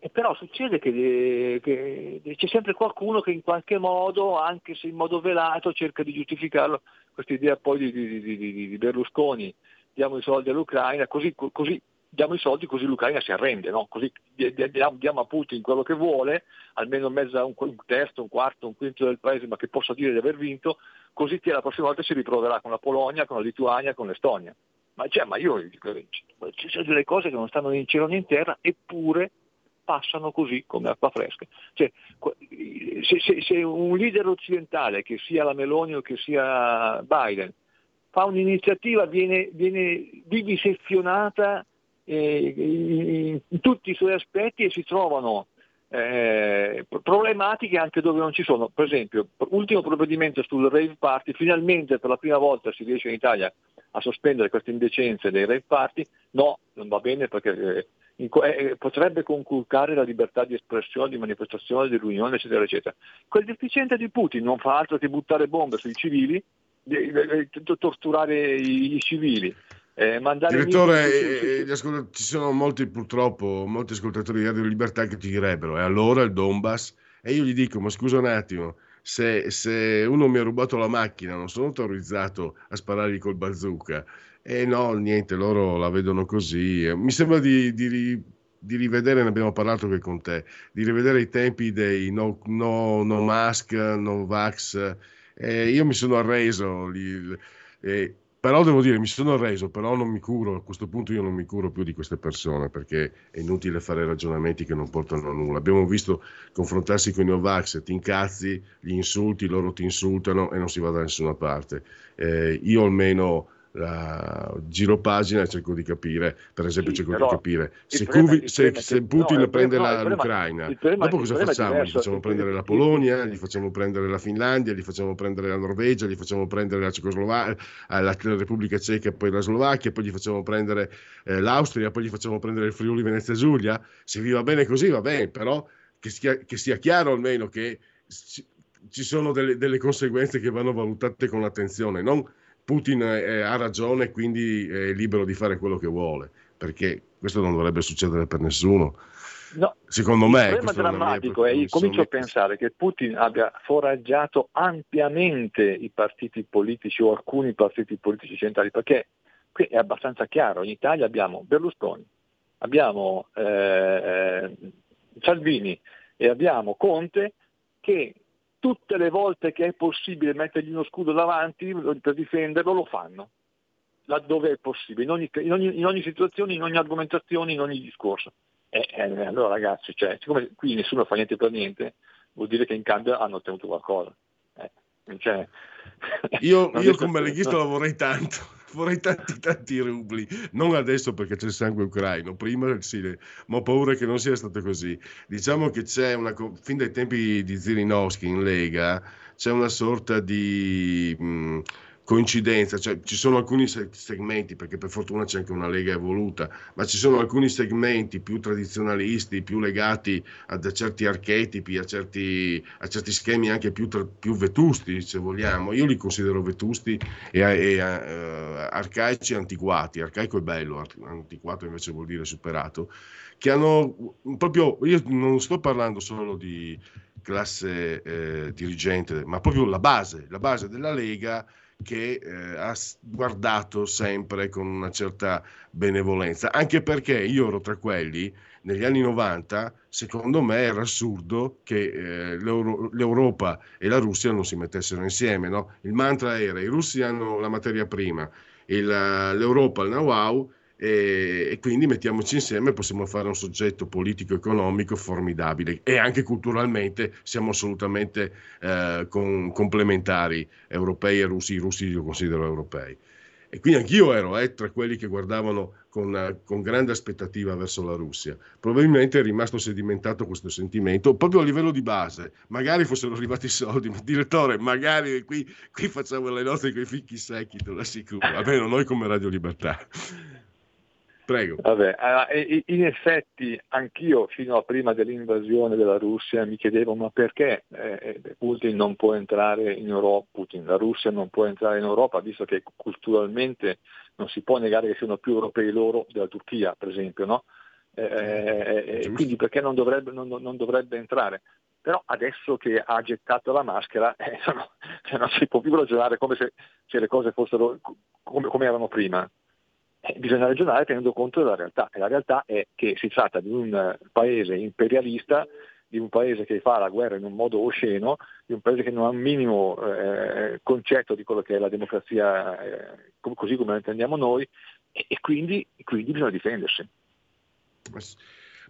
e però succede che, che, c'è sempre qualcuno che in qualche modo, anche se in modo velato, cerca di giustificarlo. Questa idea poi di, di, di, di Berlusconi, diamo i soldi all'Ucraina, così, così, diamo i soldi così l'Ucraina si arrende, no? così diamo, diamo, a Putin quello che vuole, almeno mezza, un, un terzo, un quarto, un quinto del paese, ma che possa dire di aver vinto, così la prossima volta si riproverà con la Polonia, con la Lituania, con l'Estonia. Ma, cioè, ma io ci sono delle cose che non stanno né in cielo né in terra, eppure passano così come acqua fresca. Cioè, se, se, se, un leader occidentale, che sia la Meloni o che sia Biden, fa un'iniziativa, viene, viene vivisezionata eh, in, in, tutti i suoi aspetti e si trovano eh, problematiche anche dove non ci sono. Per esempio, ultimo provvedimento sul rave party, finalmente per la prima volta si riesce in Italia a sospendere queste indecenze dei rave party, no, non va bene perché eh, potrebbe conculcare la libertà di espressione, di manifestazione, di riunione, eccetera, eccetera. Quel deficiente di Putin non fa altro che buttare bombe sui civili, torturare i, civili. Eh, Direttore, eh, eh ci sono molti purtroppo, molti ascoltatori di Radio Libertà che ti direbbero, e allora il Donbass? E io gli dico, ma scusa un attimo, se, se uno mi ha rubato la macchina, non sono autorizzato a sparargli col bazooka e no, niente, loro la vedono così. Mi sembra di, di, di rivedere, ne abbiamo parlato anche con te, di rivedere i tempi dei no, no, no mask, no vax. Eh, io mi sono arreso, li, eh, però devo dire, mi sono arreso, però non mi curo, a questo punto io non mi curo più di queste persone perché è inutile fare ragionamenti che non portano a nulla. Abbiamo visto confrontarsi con i Novax, ti incazzi, gli insulti, loro ti insultano e non si va da nessuna parte. Eh, io almeno la giro pagina e cerco di capire, per esempio sì, cerco di capire se, Cuvi, se, se Putin no, prende la, no, l'Ucraina, dopo cosa facciamo? Gli facciamo prendere la Polonia, gli facciamo prendere la Finlandia, gli facciamo prendere la Norvegia, gli facciamo prendere la Cecoslovacchia, eh, la Repubblica Ceca, poi la Slovacchia, poi gli facciamo prendere eh, l'Austria, poi gli facciamo prendere il Friuli Venezia Giulia. Se vi va bene così va bene, però che sia, che sia chiaro almeno che ci sono delle, delle conseguenze che vanno valutate con attenzione, non Putin eh, ha ragione, quindi è libero di fare quello che vuole, perché questo non dovrebbe succedere per nessuno. No, secondo il me. Il problema drammatico è, io comincio a pensare che Putin abbia foraggiato ampiamente i partiti politici o alcuni partiti politici centrali, perché qui è abbastanza chiaro, in Italia abbiamo Berlusconi, abbiamo eh, eh Salvini e abbiamo Conte che tutte le volte che è possibile mettergli uno scudo davanti per difenderlo lo fanno, laddove è possibile, in ogni, in ogni, in ogni situazione, in ogni argomentazione, in ogni discorso. Eh, eh, allora ragazzi, cioè, siccome qui nessuno fa niente per niente, vuol dire che in cambio hanno ottenuto qualcosa. Eh, cioè, io, io come leghista no. lo vorrei tanto, vorrei tanti tanti rubli, non adesso perché c'è il sangue ucraino, prima sì, ma ho paura che non sia stato così. Diciamo che c'è una, fin dai tempi di Zirinowski in Lega, c'è una sorta di... Mh, coincidenza, cioè ci sono alcuni segmenti, perché per fortuna c'è anche una lega evoluta, ma ci sono alcuni segmenti più tradizionalisti, più legati a, certi archetipi, a certi, a certi schemi anche più, tra, più, vetusti, se vogliamo. Io li considero vetusti e, e uh, arcaici e antiquati. Arcaico è bello, antiquato invece vuol dire superato, che hanno proprio, io non sto parlando solo di classe eh, dirigente, ma proprio la base, la base della Lega che eh, ha guardato sempre con una certa benevolenza, anche perché io ero tra quelli negli anni 90, secondo me era assurdo che eh, l'Europa e la Russia non si mettessero insieme. No? Il mantra era i russi hanno la materia prima, il, l'Europa il know-how e, e, quindi mettiamoci insieme e possiamo fare un soggetto politico-economico formidabile e anche culturalmente siamo assolutamente eh, con, complementari europei e russi, i russi li considero europei. E quindi anch'io ero eh, tra quelli che guardavano con, con, grande aspettativa verso la Russia. Probabilmente è rimasto sedimentato questo sentimento proprio a livello di base. Magari fossero arrivati i soldi, ma direttore, magari qui, qui facciamo le nostre con i fichi secchi, te lo assicuro, almeno noi come Radio Libertà. Prego. Vabbè, in effetti anch'io fino a prima dell'invasione della Russia mi chiedevo ma perché eh, Putin non può entrare in Europa, Putin, la Russia non può entrare in Europa visto che culturalmente non si può negare che siano più europei loro della Turchia per esempio, no? Eh, eh quindi perché non dovrebbe, non, non dovrebbe, entrare? Però adesso che ha gettato la maschera eh, no, cioè non si può più ragionare come se, se le cose fossero come, come erano prima. Eh, bisogna ragionare tenendo conto della realtà e la realtà è che si tratta di un paese imperialista, di un paese che fa la guerra in un modo osceno, di un paese che non ha un minimo eh, concetto di quello che è la democrazia eh, così come la intendiamo noi e, e quindi, quindi bisogna difendersi.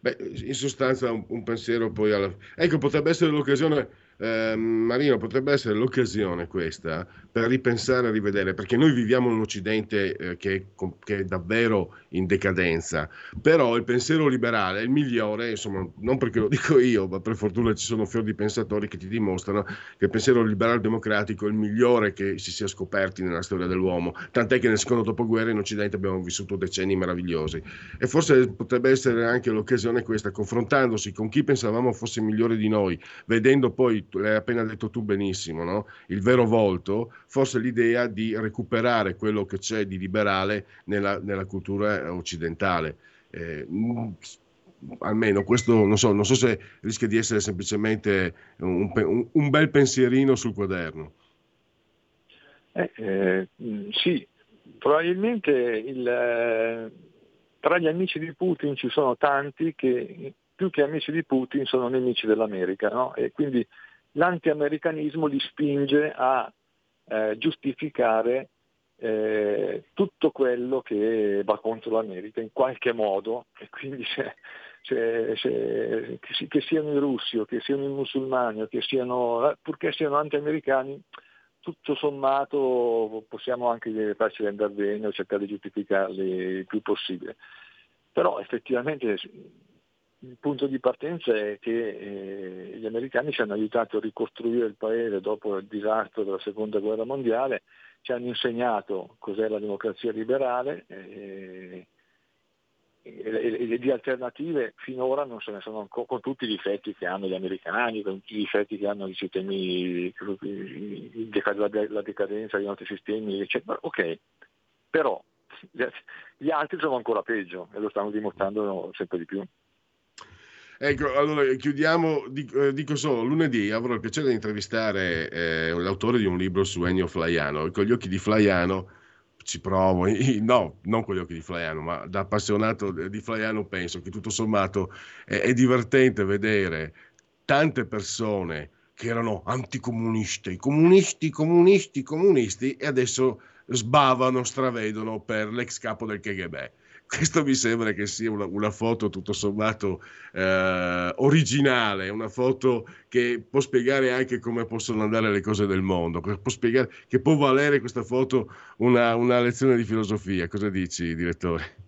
Beh, in sostanza un, un pensiero poi alla... Ecco, potrebbe essere l'occasione eh, Marino, potrebbe essere l'occasione questa per ripensare e rivedere, perché noi viviamo un Occidente eh, che, che, è davvero in decadenza, però il pensiero liberale è il migliore, insomma, non perché lo dico io, ma per fortuna ci sono fior di pensatori che ti dimostrano che il pensiero liberale democratico è il migliore che si sia scoperti nella storia dell'uomo, tant'è che nel secondo dopoguerra in Occidente abbiamo vissuto decenni meravigliosi. E forse potrebbe essere anche l'occasione questa, confrontandosi con chi pensavamo fosse migliore di noi, vedendo poi l'hai appena detto tu benissimo, no? il vero volto, forse l'idea di recuperare quello che c'è di liberale nella, nella cultura occidentale. Eh, almeno questo non so, non so se rischia di essere semplicemente un, un, un bel pensierino sul quaderno. Eh, eh, sì, probabilmente il, eh, tra gli amici di Putin ci sono tanti che più che amici di Putin sono nemici dell'America no? e quindi l'antiamericanismo li spinge a eh, giustificare eh, tutto quello che va contro l'America in qualche modo e quindi se, se, se, che, siano i russi o che siano i musulmani o che siano, purché siano anti-americani, tutto sommato possiamo anche farci rendere bene o cercare di giustificarli il più possibile. Però effettivamente il punto di partenza è che eh, gli americani ci hanno aiutato a ricostruire il paese dopo il disastro della seconda guerra mondiale, ci hanno insegnato cos'è la democrazia liberale eh, e, e, di alternative finora non se ne sono con, con tutti i difetti che hanno gli americani, con tutti i difetti che hanno i sistemi, la decadenza dei nostri sistemi, eccetera. Ok, però gli altri sono ancora peggio e lo stanno dimostrando sempre di più. Ecco, allora chiudiamo, dico, eh, dico, solo, lunedì avrò il piacere di intervistare eh, l'autore di un libro su Ennio Flaiano, con gli occhi di Flaiano ci provo, no, non con gli occhi di Flaiano, ma da appassionato di Flaiano penso che tutto sommato è, è divertente vedere tante persone che erano anticomunisti, comunisti, comunisti, comunisti e adesso sbavano, stravedono per l'ex capo del KGB questo mi sembra che sia una, una foto tutto sommato eh, originale, una foto che può spiegare anche come possono andare le cose del mondo, può spiegare, che può valere questa foto una, una lezione di filosofia. Cosa dici, direttore?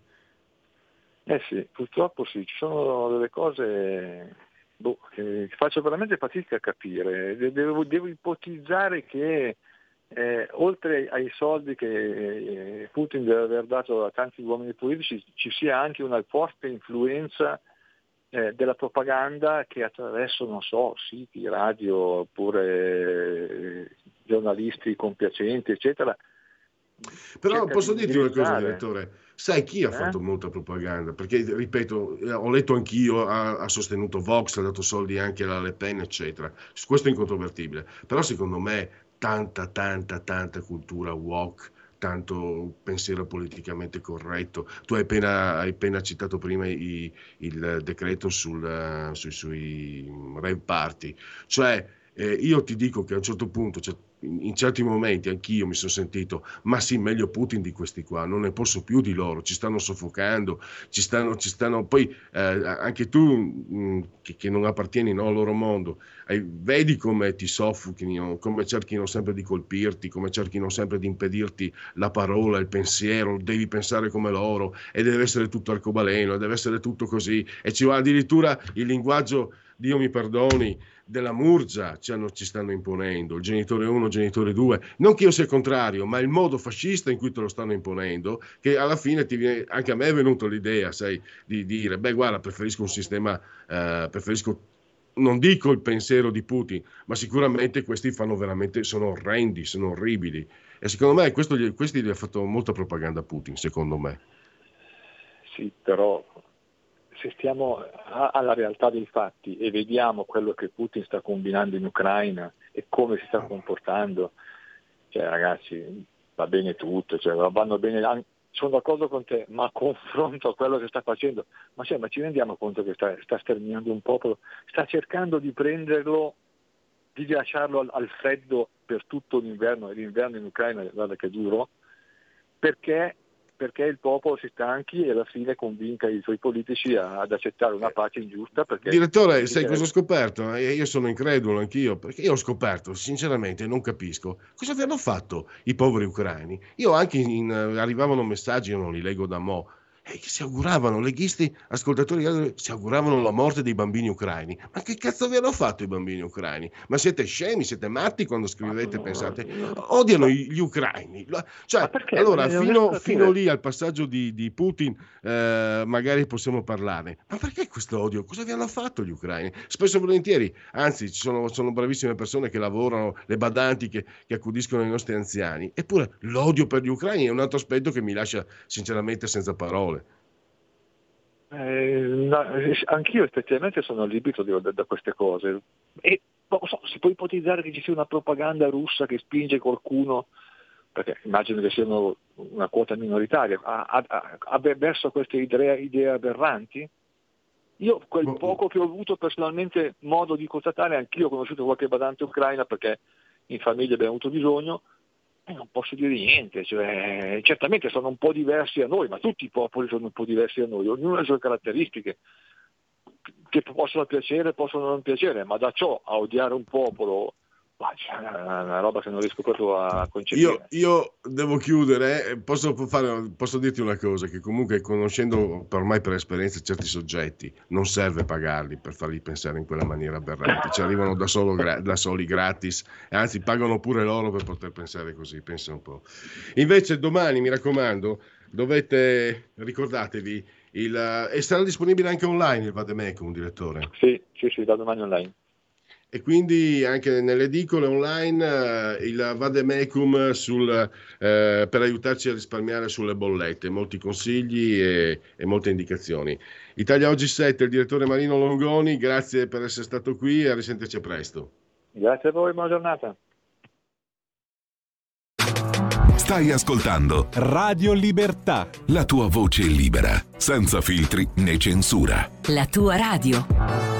Eh sì, purtroppo sì, ci sono delle cose boh, che faccio veramente fatica a capire. Devo, devo ipotizzare che eh, oltre ai soldi che eh, Putin deve aver dato a tanti uomini politici, ci sia anche una forte influenza eh, della propaganda che attraverso, non so, siti, radio, oppure eh, giornalisti compiacenti, eccetera. Però posso dirti una cosa, direttore. Sai chi ha eh? fatto molta propaganda? Perché, ripeto, eh, ho letto anch'io, ha, ha, sostenuto Vox, ha dato soldi anche alla Le Pen, eccetera. Questo è incontrovertibile. Però secondo me tanta, tanta, tanta cultura walk, tanto pensiero politicamente corretto. Tu hai appena, hai appena citato prima i, il decreto sul, sui, sui rave party, cioè eh, io ti dico che a un certo punto, cioè, in certi momenti anch'io mi sono sentito, ma sì, meglio Putin di questi qua, non ne posso più di loro, ci stanno soffocando, ci stanno, ci stanno poi eh, anche tu mh, mm, che, che, non appartieni no, al loro mondo, eh, vedi come ti soffochino, come cerchino sempre di colpirti, come cerchino sempre di impedirti la parola, il pensiero, devi pensare come loro e deve essere tutto arcobaleno, deve essere tutto così e ci va addirittura il linguaggio, Dio mi perdoni, della Murgia ci, ci, stanno imponendo, il genitore 1, il genitore 2, non che io sia contrario, ma il modo fascista in cui te lo stanno imponendo, che alla fine viene, anche a me è venuta l'idea, sai, di dire, beh guarda, preferisco un sistema, eh, preferisco, non dico il pensiero di Putin, ma sicuramente questi fanno veramente, sono orrendi, sono orribili. E secondo me questo, questi gli ha fatto molta propaganda Putin, secondo me. Sì, però se stiamo alla realtà dei fatti e vediamo quello che Putin sta combinando in Ucraina e come si sta comportando, cioè ragazzi va bene tutto, cioè, vanno bene, sono d'accordo con te, ma a confronto a quello che sta facendo, ma, cioè, ma ci rendiamo conto che sta, sta, sterminando un popolo, sta cercando di prenderlo, di lasciarlo al, al freddo per tutto l'inverno, e l'inverno in Ucraina guarda che duro, perché perché il popolo si stanchi e alla fine convinca i suoi politici ad accettare una pace ingiusta. Direttore, sai cosa ho scoperto? Eh, io sono incredulo anch'io, perché io ho scoperto, sinceramente non capisco, cosa avevano fatto i poveri ucraini. Io anche in, arrivavano messaggi, io non li leggo da mo', e che si auguravano, leghisti, ascoltatori, si auguravano la morte dei bambini ucraini. Ma che cazzo vi hanno fatto i bambini ucraini? Ma siete scemi, siete matti quando scrivete, no, pensate? Odiano gli ucraini. Cioè, allora, fino, fino, lì al passaggio di, di Putin, eh, magari possiamo parlare. Ma perché questo odio? Cosa vi hanno fatto gli ucraini? Spesso e volentieri, anzi, ci sono, sono bravissime persone che lavorano, le badanti che, che accudiscono i nostri anziani. Eppure l'odio per gli ucraini è un altro aspetto che mi lascia sinceramente senza parole. Eh, no, anch'io effettivamente sono allibito da, da queste cose e non so, si può ipotizzare che ci sia una propaganda russa che spinge qualcuno, perché immagino che siano una quota minoritaria, a, a, a, verso queste idee, idee aberranti? Io quel boh. poco che ho avuto personalmente modo di constatare, anch'io ho conosciuto qualche badante ucraina perché in famiglia abbiamo avuto bisogno, eh, non posso dire niente, cioè, certamente sono un po' diversi a noi, ma tutti i popoli sono un po' diversi a noi, ognuno ha le sue caratteristiche che possono piacere, possono non piacere, ma da ciò a odiare un popolo una, una, roba che non riesco proprio a concepire. Io, io devo chiudere, eh, posso, fare, posso, dirti una cosa, che comunque conoscendo ormai per esperienza certi soggetti, non serve pagarli per farli pensare in quella maniera aberrante, ci arrivano da, solo, da soli gratis, anzi pagano pure loro per poter pensare così, pensa un po'. Invece domani, mi raccomando, dovete, ricordatevi, il, e sarà disponibile anche online il Vademecum, direttore? Sì, sì, sì, da domani online. E quindi anche nelle edicole online eh, il vademecum sul, eh, per aiutarci a risparmiare sulle bollette, molti consigli e, e, molte indicazioni. Italia Oggi 7, il direttore Marino Longoni, grazie per essere stato qui e a risentirci presto. Grazie a voi, buona giornata. Stai ascoltando Radio Libertà, la tua voce libera, senza filtri né censura. La tua radio.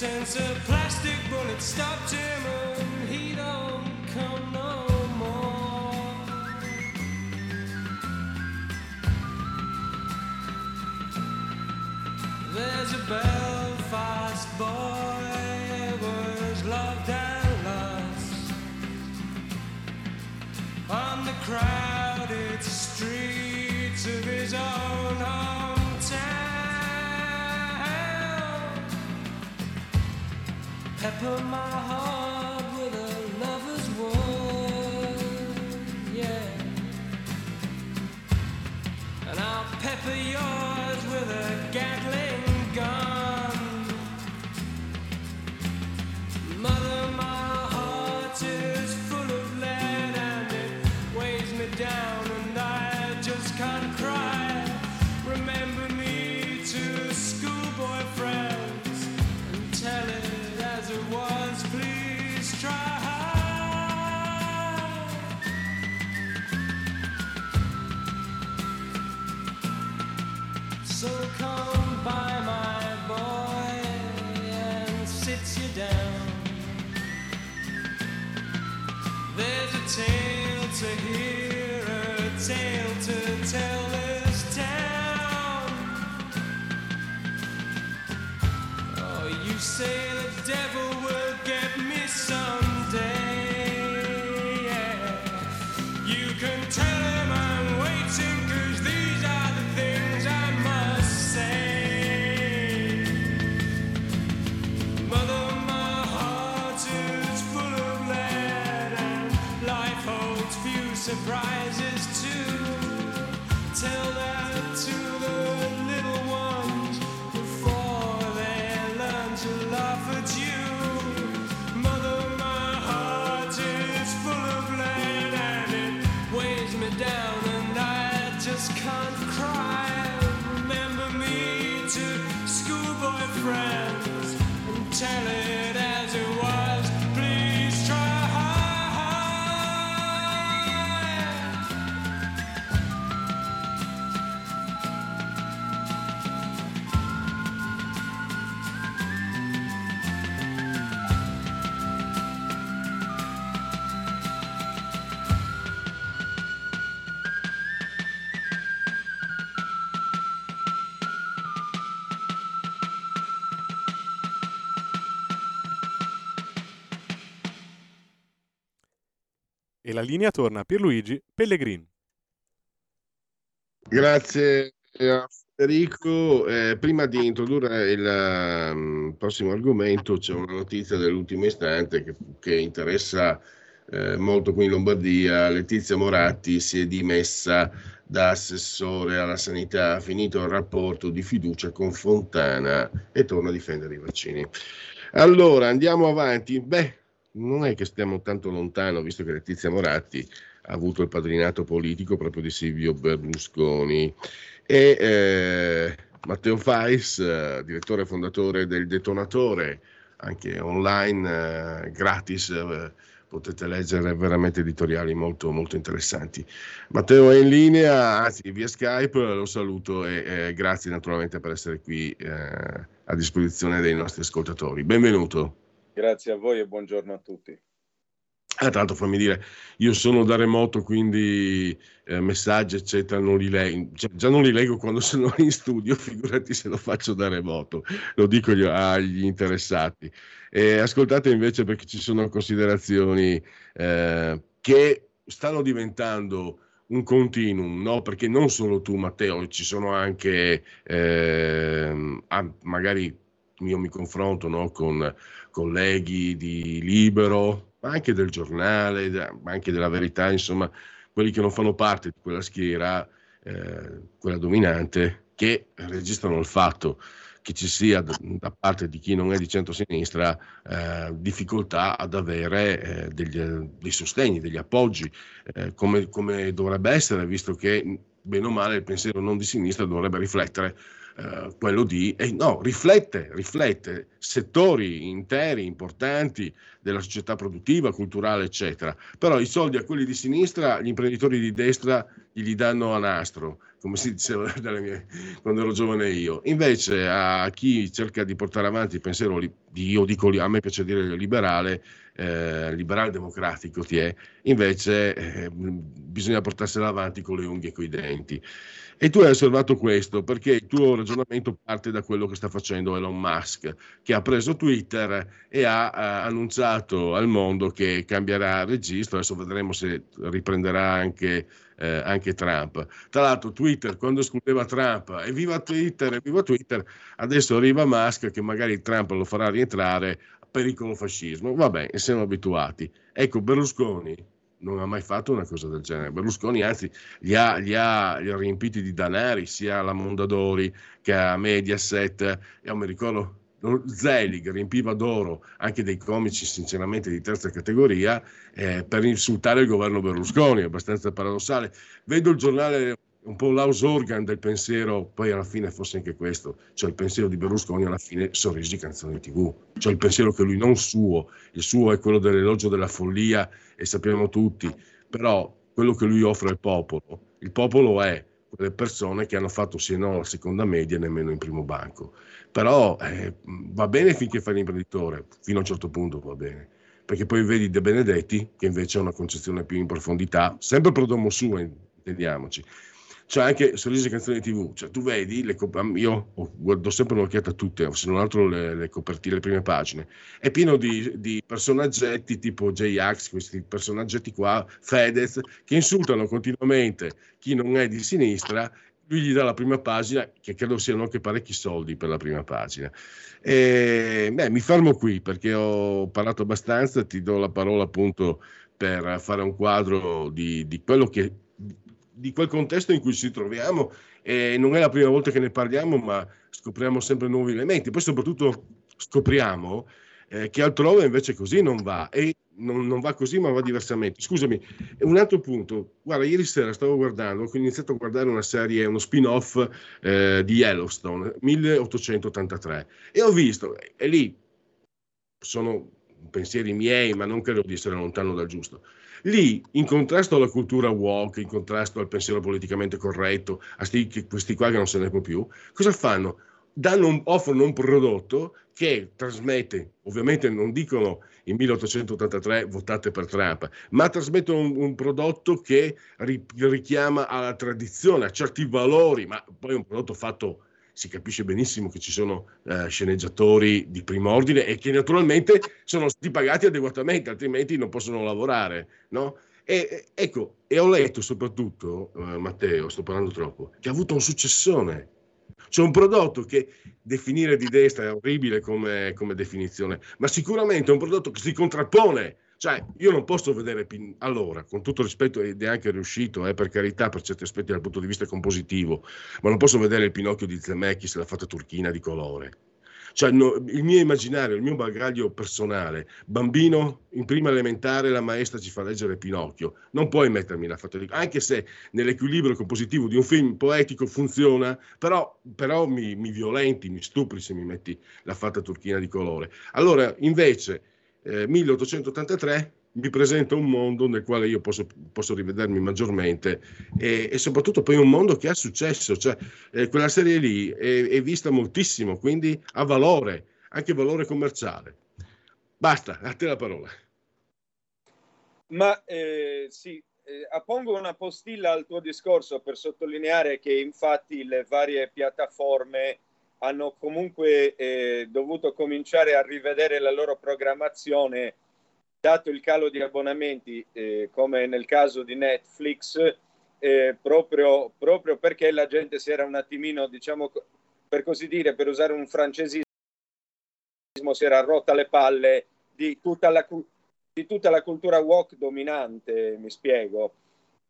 Since a plastic bullet stopped him and he don't come no more. There's a Belfast boy was loved and lost on the crowd. pepper my heart with a lover's word, yeah. And I'll pepper your. here. E la linea torna a Pierluigi Pellegrin. Grazie a Federico, eh, prima di introdurre il um, prossimo argomento, c'è una notizia dell'ultimo istante che, che interessa eh, molto qui in Lombardia. Letizia Moratti si è dimessa da assessore alla sanità, ha finito il rapporto di fiducia con Fontana e torna a difendere i vaccini. Allora, andiamo avanti. Beh, non è che stiamo tanto lontano, visto che Letizia Moratti ha avuto il padrinato politico proprio di Silvio Berlusconi e eh, Matteo Fais, eh, direttore e fondatore del Detonatore, anche online, eh, gratis, eh, potete leggere veramente editoriali molto, molto interessanti. Matteo è in linea, anzi via Skype, lo saluto e grazie naturalmente per essere qui eh, a disposizione dei nostri ascoltatori. Benvenuto. Grazie a voi e buongiorno a tutti. Ah, tra l'altro fammi dire, io sono da remoto, quindi eh, messaggi eccetera non li leggo, già, già, non li leggo quando sono in studio, figurati se lo faccio da remoto, lo dico agli interessati. E ascoltate invece perché ci sono considerazioni eh, che stanno diventando un continuum, no? perché non solo tu Matteo, ci sono anche, eh, magari io mi confronto no? con colleghi di Libero, ma anche del giornale, anche della verità, insomma, quelli che non fanno parte di quella schiera, eh, quella dominante, che registrano il fatto che ci sia da, da parte di chi non è di centro-sinistra eh, difficoltà ad avere eh, degli, dei sostegni, degli appoggi, eh, come, come dovrebbe essere, visto che bene o male il pensiero non di sinistra dovrebbe riflettere eh, quello di, eh, no, riflette, riflette settori interi, importanti della società produttiva, culturale, eccetera. Però i soldi a quelli di sinistra, gli imprenditori di destra gli danno a nastro, come si diceva mie, quando ero giovane io. Invece a chi cerca di portare avanti il pensiero, io dico, a me piace dire liberale, eh, liberale democratico ti è, invece eh, bisogna portarsela avanti con le unghie e con i denti. E tu hai osservato questo perché il tuo ragionamento parte da quello che sta facendo Elon Musk, che ha preso Twitter e ha, ha annunciato al mondo che cambierà registro. Adesso vedremo se riprenderà anche, eh, anche Trump. Tra l'altro, Twitter quando escludeva Trump, evviva Twitter, evviva Twitter, adesso arriva Musk che magari Trump lo farà rientrare pericolo fascismo. Vabbè, siamo abituati. Ecco, Berlusconi non ha mai fatto una cosa del genere. Berlusconi, anzi, li ha, li ha, li ha riempiti di danari sia alla Mondadori che a Mediaset. Io mi ricordo Zelig riempiva d'oro anche dei comici, sinceramente, di terza categoria eh, per insultare il governo Berlusconi. Abbastanza paradossale. Vedo il giornale un po' l'house organ del pensiero, poi alla fine fosse anche questo, cioè il pensiero di Berlusconi alla fine sorrisi canzoni tv, cioè il pensiero che lui non suo, il suo è quello dell'elogio della follia e sappiamo tutti, però quello che lui offre al popolo, il popolo è quelle persone che hanno fatto sì e no alla seconda media nemmeno in primo banco, però eh, va bene finché fa l'imprenditore, fino a un certo punto va bene, perché poi vedi De Benedetti che invece ha una concezione più in profondità, sempre pro domo suo, intendiamoci, c'è anche sorrisi canzoni tv, cioè tu vedi, le, io guardo sempre un'occhiata a tutte, se non altro le, le copertine, le prime pagine, è pieno di, di personaggetti tipo J-Ax, questi personaggetti qua, Fedez, che insultano continuamente chi non è di sinistra, lui gli dà la prima pagina, che credo siano anche parecchi soldi per la prima pagina. E, beh, mi fermo qui perché ho parlato abbastanza, ti do la parola appunto per fare un quadro di, di quello che di quel contesto in cui ci troviamo e non è la prima volta che ne parliamo, ma scopriamo sempre nuovi elementi. Poi soprattutto scopriamo eh, che altrove invece così non va e non, non, va così ma va diversamente. Scusami, un altro punto. Guarda, ieri sera stavo guardando, ho iniziato a guardare una serie, uno spin-off eh, di Yellowstone, 1883, e ho visto, e lì sono pensieri miei, ma non credo di essere lontano dal giusto Lì, in contrasto alla cultura woke, in contrasto al pensiero politicamente corretto, a sti, questi qua che non se ne può più, cosa fanno? Danno, offrono un prodotto che trasmette, ovviamente non dicono in 1883 votate per Trump, ma trasmettono un, un prodotto che ri, richiama alla tradizione, a certi valori, ma poi un prodotto fatto si capisce benissimo che ci sono eh, sceneggiatori di primo ordine e che naturalmente sono stati pagati adeguatamente, altrimenti non possono lavorare. No? E, ecco, e ho letto soprattutto, eh, Matteo, sto parlando troppo, che ha avuto un successone. C'è un prodotto che definire di destra è orribile come, come definizione, ma sicuramente è un prodotto che si contrappone cioè, io non posso vedere. Pin- allora, con tutto rispetto, ed è anche riuscito, eh, per carità, per certi aspetti dal punto di vista compositivo, ma non posso vedere il Pinocchio di Zemeckis, la fatta turchina di colore. Cioè, no, il mio immaginario, il mio bagaglio personale, bambino in prima elementare, la maestra ci fa leggere Pinocchio. Non puoi mettermi la fatta di anche se nell'equilibrio compositivo di un film poetico funziona, però, però mi, mi violenti, mi stupri se mi metti la fatta turchina di colore. Allora, invece eh, 1883 mi presenta un mondo nel quale io posso, posso rivedermi maggiormente e, e, soprattutto poi un mondo che ha successo, cioè eh, quella serie lì è, è, vista moltissimo, quindi ha valore, anche valore commerciale. Basta, a te la parola. Ma eh, sì, eh, appongo una postilla al tuo discorso per sottolineare che infatti le varie piattaforme hanno comunque eh, dovuto cominciare a rivedere la loro programmazione, dato il calo di abbonamenti, eh, come nel caso di Netflix, eh, proprio, proprio, perché la gente si era un attimino, diciamo, per così dire, per usare un francesismo, si era rotta le palle di tutta la, di tutta la cultura walk dominante, mi spiego.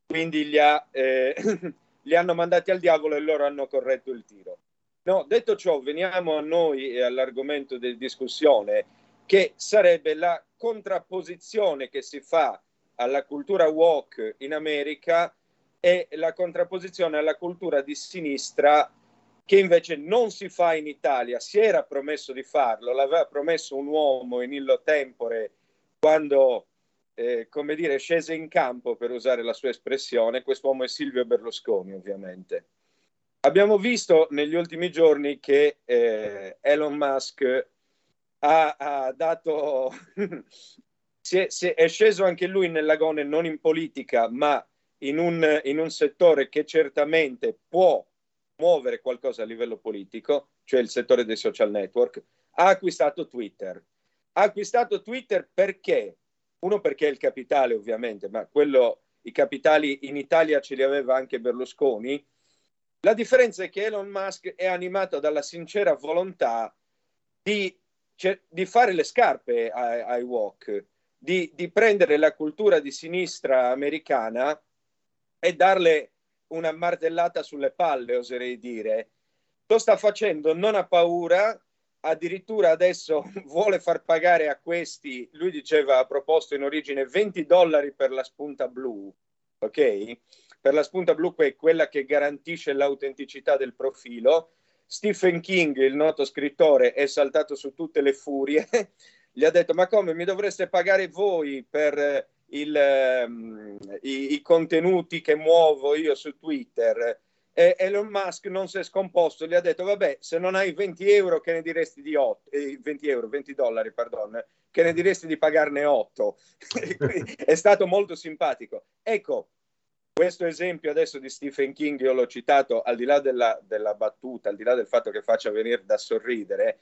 Quindi li, ha, eh, li hanno mandati al diavolo e loro hanno corretto il tiro. No, detto ciò, veniamo a noi e all'argomento di discussione, che sarebbe la contrapposizione che si fa alla cultura woke in America e la contrapposizione alla cultura di sinistra che invece non si fa in Italia. Si era promesso di farlo, l'aveva promesso un uomo in illo tempore quando, eh, come dire, scese in campo, per usare la sua espressione. Quest'uomo è Silvio Berlusconi, ovviamente. Abbiamo visto negli ultimi giorni che eh, Elon Musk ha, ha dato, si è, si è, sceso anche lui nell'agone non in politica, ma in un, in un settore che certamente può muovere qualcosa a livello politico, cioè il settore dei social network, ha acquistato Twitter. Ha acquistato Twitter perché? Uno perché è il capitale ovviamente, ma quello, i capitali in Italia ce li aveva anche Berlusconi, la differenza è che Elon Musk è animato dalla sincera volontà di, di fare le scarpe ai, ai walk, di, di prendere la cultura di sinistra americana e darle una martellata sulle palle, oserei dire. Lo sta facendo, non ha paura, addirittura adesso vuole far pagare a questi, lui diceva, ha proposto in origine 20 dollari per la spunta blu, ok? Per la spunta blu è quella che garantisce l'autenticità del profilo. Stephen King, il noto scrittore, è saltato su tutte le furie, gli ha detto ma come mi dovreste pagare voi per il, um, i, i, contenuti che muovo io su Twitter? E Elon Musk non si è scomposto, gli ha detto vabbè se non hai 20 euro che ne diresti di 8, eh, 20 euro, 20 dollari pardon, che ne diresti di pagarne 8. è stato molto simpatico. Ecco, questo esempio adesso di Stephen King, io l'ho citato al di là della, della battuta, al di là del fatto che faccia venire da sorridere,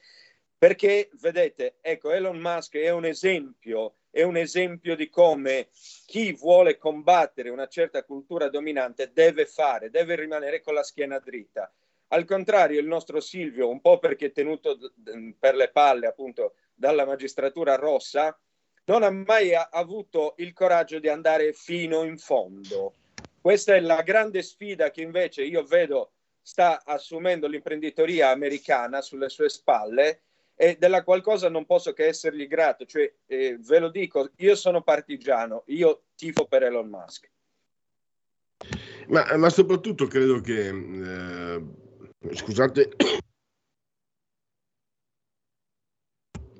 perché vedete, ecco, Elon Musk è un esempio, è un esempio di come chi vuole combattere una certa cultura dominante deve fare, deve rimanere con la schiena dritta. Al contrario, il nostro Silvio, un po' perché tenuto per le palle appunto dalla magistratura rossa, non ha mai avuto il coraggio di andare fino in fondo questa è la grande sfida che invece io vedo sta assumendo l'imprenditoria americana sulle sue spalle e della qualcosa non posso che essergli grato. Cioè, eh, ve lo dico, io sono partigiano, io tifo per Elon Musk. Ma, ma soprattutto credo che, eh, scusate,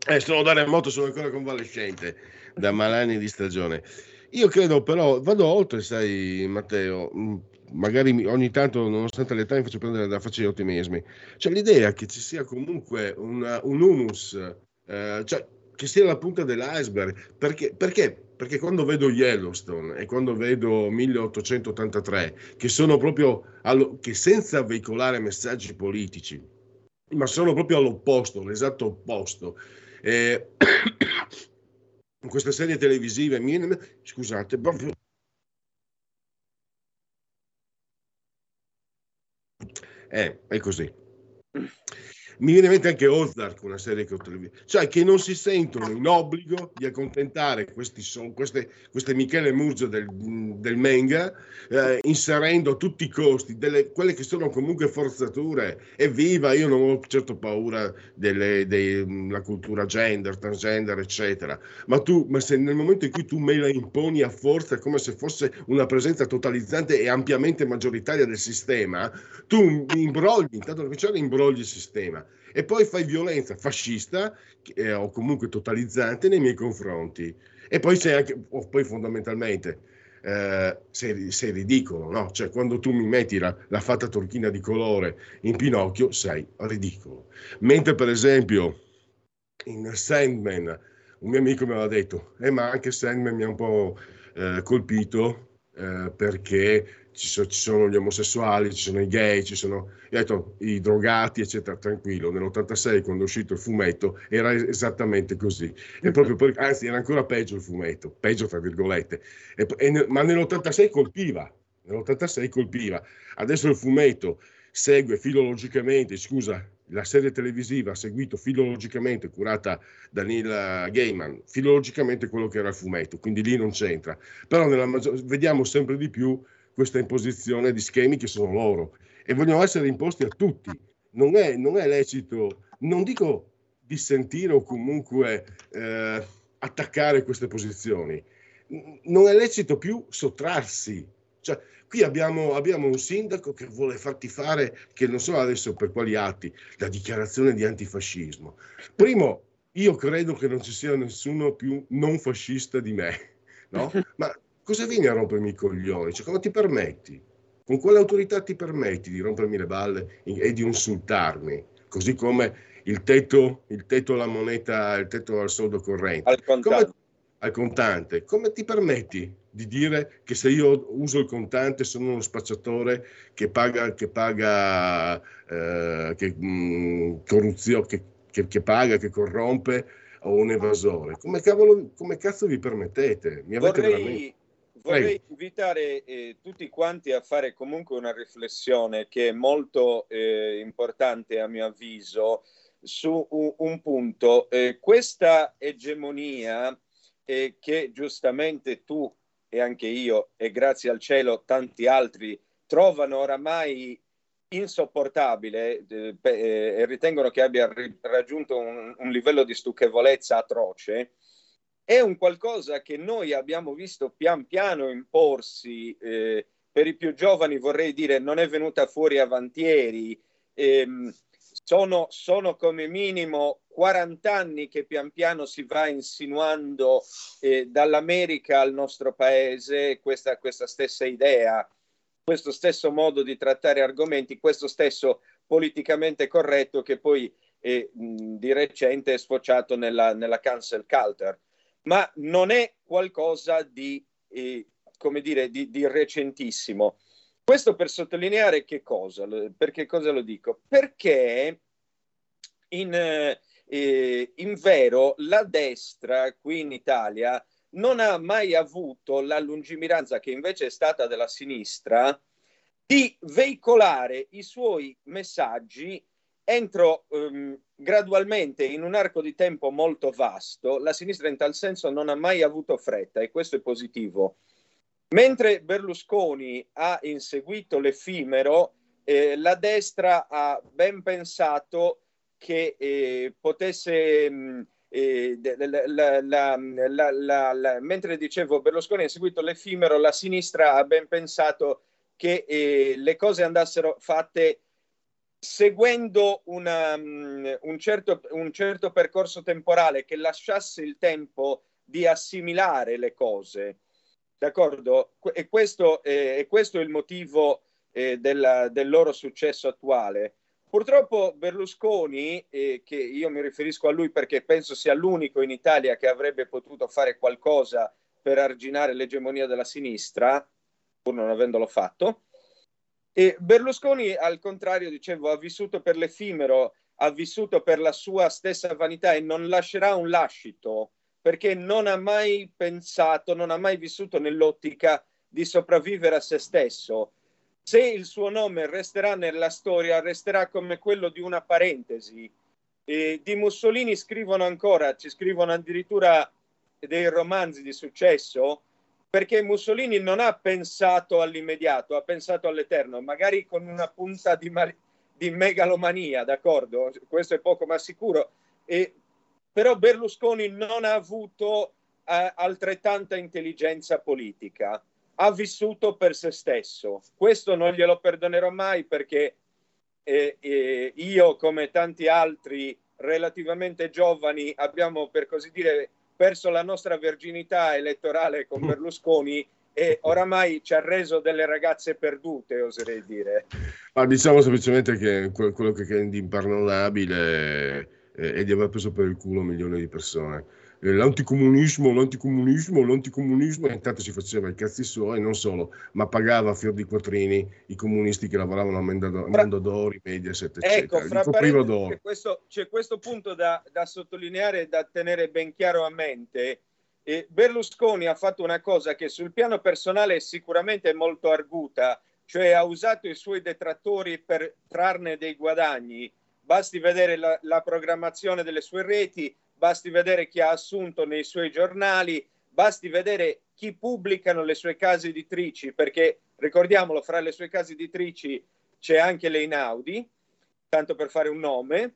eh, sono da remoto, sono ancora convalescente da malanni di stagione. Io credo però, vado oltre, sai Matteo, mm, magari ogni tanto, nonostante l'età, mi faccio prendere da facili ottimismi. Cioè l'idea che ci sia comunque una, un humus, eh, cioè che sia la punta dell'iceberg, perché, perché? Perché quando vedo Yellowstone e quando vedo 1883, che sono proprio, allo, che senza veicolare messaggi politici, ma sono proprio all'opposto, l'esatto opposto, eh, in queste serie televisive, scusate, proprio... Eh, è così. Mi viene in mente anche Ozark, una serie che ho televisato, cioè che non si sentono in obbligo di accontentare questi queste, queste Michele Murzo del, del manga, eh, inserendo a tutti i costi delle, quelle che sono comunque forzature. Evviva, io non ho certo paura della cultura gender, transgender, eccetera, ma tu, ma se nel momento in cui tu me la imponi a forza come se fosse una presenza totalizzante e ampiamente maggioritaria del sistema, tu imbrogli, intanto cominciare imbrogli il sistema e poi fai violenza fascista eh, o comunque totalizzante nei miei confronti. E poi sei anche, poi fondamentalmente, eh, sei, sei, ridicolo, no? Cioè, quando tu mi metti la, la fatta turchina di colore in Pinocchio, sei ridicolo. Mentre, per esempio, in Sandman, un mio amico mi aveva detto, eh, ma anche Sandman mi ha un po' eh, colpito eh, perché ci, so, ci, sono gli omosessuali, ci sono i gay, ci sono detto, i drogati, eccetera, tranquillo. Nell'86, quando è uscito il fumetto, era esattamente così. Proprio per, anzi, era ancora peggio il fumetto, peggio tra virgolette. E, e, ma nell'86 colpiva, nell'86 colpiva. Adesso il fumetto segue filologicamente, scusa, la serie televisiva ha seguito filologicamente, curata da Neil Gaiman, filologicamente quello che era il fumetto, quindi lì non c'entra. Però nella, vediamo sempre di più questa imposizione di schemi che sono loro e vogliono essere imposti a tutti. Non è, non è lecito, non dico dissentire o comunque eh, attaccare queste posizioni, non è lecito più sottrarsi. Cioè, qui abbiamo, abbiamo, un sindaco che vuole farti fare, che non so adesso per quali atti, la dichiarazione di antifascismo. Primo, io credo che non ci sia nessuno più non fascista di me, no? Ma cosa vieni a rompermi i coglioni? Cioè, come ti permetti? Con quale autorità ti permetti di rompermi le balle e di insultarmi? Così come il tetto, il tetto alla moneta, il tetto al soldo corrente. Al contante. Come, al contante. Come ti permetti di dire che se io uso il contante sono uno spacciatore che paga, che paga eh, che, mh, corruzione, che, che, che paga, che corrompe o un evasore? Come, cavolo, come cazzo vi permettete? Mi avete Vorrei... veramente vorrei invitare eh, tutti quanti a fare comunque una riflessione che è molto eh, importante a mio avviso su un, un punto. Eh, questa egemonia eh, che giustamente tu e anche io e grazie al cielo tanti altri trovano oramai insopportabile eh, eh, e ritengono che abbia raggiunto un, un livello di stucchevolezza atroce, è un qualcosa che noi abbiamo visto pian piano imporsi. Eh, per i più giovani vorrei dire non è venuta fuori avantieri. Ehm, sono, sono, come minimo 40 anni che pian piano si va insinuando eh, dall'America al nostro paese questa, questa stessa idea, questo stesso modo di trattare argomenti, questo stesso politicamente corretto che poi eh, di recente è sfociato nella, nella cancel culture ma non è qualcosa di, eh, come dire, di, di recentissimo. Questo per sottolineare che cosa? Perché cosa lo dico? Perché in, eh, in vero la destra qui in Italia non ha mai avuto la lungimiranza che invece è stata della sinistra di veicolare i suoi messaggi entro um, gradualmente in un arco di tempo molto vasto, la sinistra in tal senso non ha mai avuto fretta e questo è positivo. Mentre Berlusconi ha inseguito l'effimero, eh, la destra ha ben pensato che eh, potesse... Mh, eh, la, la, la, mentre dicevo Berlusconi ha inseguito l'effimero, la sinistra ha ben pensato che eh, le cose andassero fatte seguendo una, um, un, certo, un certo percorso temporale che lasciasse il tempo di assimilare le cose. D'accordo? E questo, eh, questo è il motivo eh, della, del loro successo attuale. Purtroppo Berlusconi, eh, che io mi riferisco a lui perché penso sia l'unico in Italia che avrebbe potuto fare qualcosa per arginare l'egemonia della sinistra, pur non avendolo fatto, e Berlusconi, al contrario, dicevo, ha vissuto per l'effimero, ha vissuto per la sua stessa vanità e non lascerà un lascito perché non ha mai pensato, non ha mai vissuto nell'ottica di sopravvivere a se stesso. se il suo nome resterà nella storia, resterà come quello di una parentesi. E di Mussolini scrivono ancora, ci scrivono addirittura dei romanzi di successo, perché Mussolini non ha pensato all'immediato, ha pensato all'eterno, magari con una punta di, mal- di megalomania, d'accordo? Questo è poco ma sicuro. E, però Berlusconi non ha avuto eh, altrettanta intelligenza politica ha vissuto per se stesso. Questo non glielo perdonerò mai perché eh, eh, io, come tanti altri relativamente giovani, abbiamo per così dire perso la nostra verginità elettorale con Berlusconi e oramai ci ha reso delle ragazze perdute, oserei dire. Ma diciamo semplicemente che quello che è impardonabile è di aver preso per il culo milioni di persone eh, l'anticomunismo, l'anticomunismo, l'anticomunismo, e intanto si faceva i cazzi suoi, non solo, ma pagava a fior di quattrini i comunisti che lavoravano a Mondadori, Mediaset, ecco, eccetera. Ecco, c'è questo, c'è questo punto da, da sottolineare e da tenere ben chiaro a mente. E Berlusconi ha fatto una cosa che sul piano personale è sicuramente molto arguta, cioè ha usato i suoi detrattori per trarne dei guadagni. Basti vedere la, la programmazione delle sue reti, basti vedere chi ha assunto nei suoi giornali, basti vedere chi pubblicano le sue case editrici, perché ricordiamolo, fra le sue case editrici c'è anche l'Einaudi, tanto per fare un nome,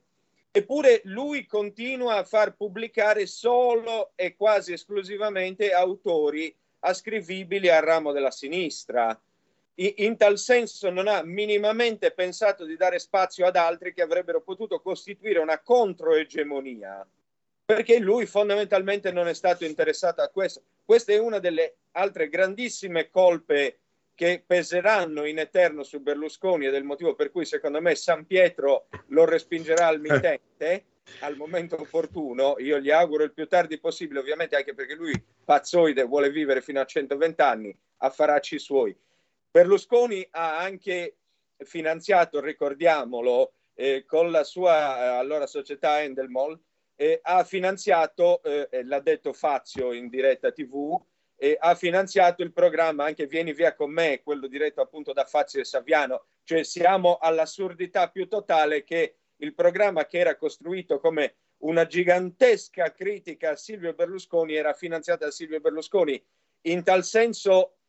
eppure lui continua a far pubblicare solo e quasi esclusivamente autori ascrivibili al ramo della sinistra. In tal senso non ha minimamente pensato di dare spazio ad altri che avrebbero potuto costituire una controegemonia perché lui fondamentalmente non è stato interessato a questo. Questa è una delle altre grandissime colpe che peseranno in eterno su Berlusconi ed è il motivo per cui secondo me San Pietro lo respingerà al mittente al momento opportuno. Io gli auguro il più tardi possibile, ovviamente anche perché lui pazzoide vuole vivere fino a 120 anni, affaracci suoi. Berlusconi ha anche finanziato, ricordiamolo, eh, con la sua eh, allora società Endelmol, eh, ha finanziato, eh, l'ha detto Fazio in diretta TV, eh, ha finanziato il programma anche Vieni via con me, quello diretto appunto da Fazio e Saviano, cioè siamo all'assurdità più totale che il programma che era costruito come una gigantesca critica a Silvio Berlusconi era finanziato da Silvio Berlusconi. In tal senso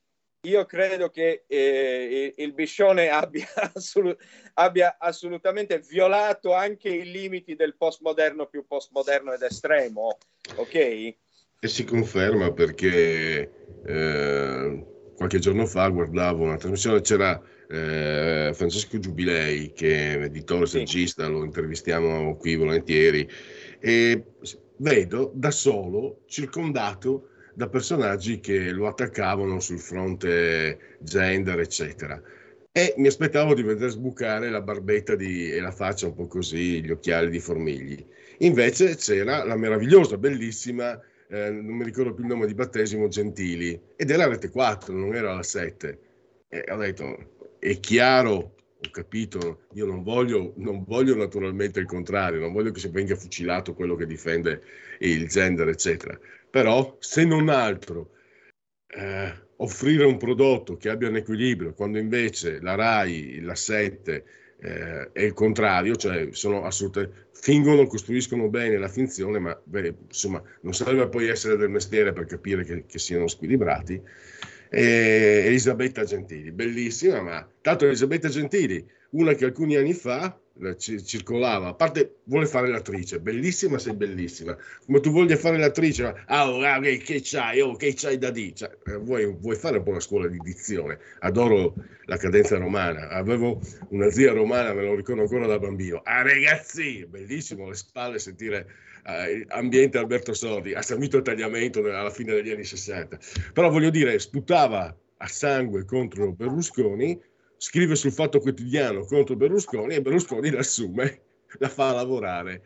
io credo che eh, il Biscione abbia, assolut- abbia, assolutamente violato anche i limiti del postmoderno più postmoderno ed estremo, ok? E si conferma perché eh, qualche giorno fa guardavo una trasmissione, c'era eh, Francesco Giubilei che è editore, sì. saggista, lo intervistiamo qui volentieri e vedo da solo circondato da personaggi che lo attaccavano sul fronte gender, eccetera. E mi aspettavo di vedere sbucare la barbetta di, e la faccia un po' così, gli occhiali di Formigli. Invece c'era la meravigliosa, bellissima, eh, non mi ricordo più il nome di battesimo, Gentili, ed era Rete 4, non era la 7. E ho detto, è chiaro, ho capito, io non voglio, non voglio naturalmente il contrario, non voglio che si venga fucilato quello che difende il gender, eccetera però se non altro eh, offrire un prodotto che abbia un equilibrio, quando invece la RAI, la 7 eh, è il contrario, cioè sono assolutamente, fingono, costruiscono bene la finzione, ma beh, insomma non serve poi essere del mestiere per capire che, che siano squilibrati. E Elisabetta Gentili, bellissima, ma tanto Elisabetta Gentili, una che alcuni anni fa circolava, a parte vuole fare l'attrice, bellissima sei bellissima, come tu voglia fare l'attrice, ah, oh, ah, che c'hai, oh, che c'hai da dire, cioè, eh, vuoi, vuoi, fare un po' la scuola di dizione, adoro la cadenza romana, avevo una zia romana, me lo ricordo ancora da bambino, ah ragazzi, bellissimo le spalle sentire eh, ambiente Alberto Sordi, ha servito il tagliamento alla fine degli anni 60, però voglio dire, sputava a sangue contro Berlusconi, scrive sul Fatto Quotidiano contro Berlusconi e Berlusconi l'assume, la fa lavorare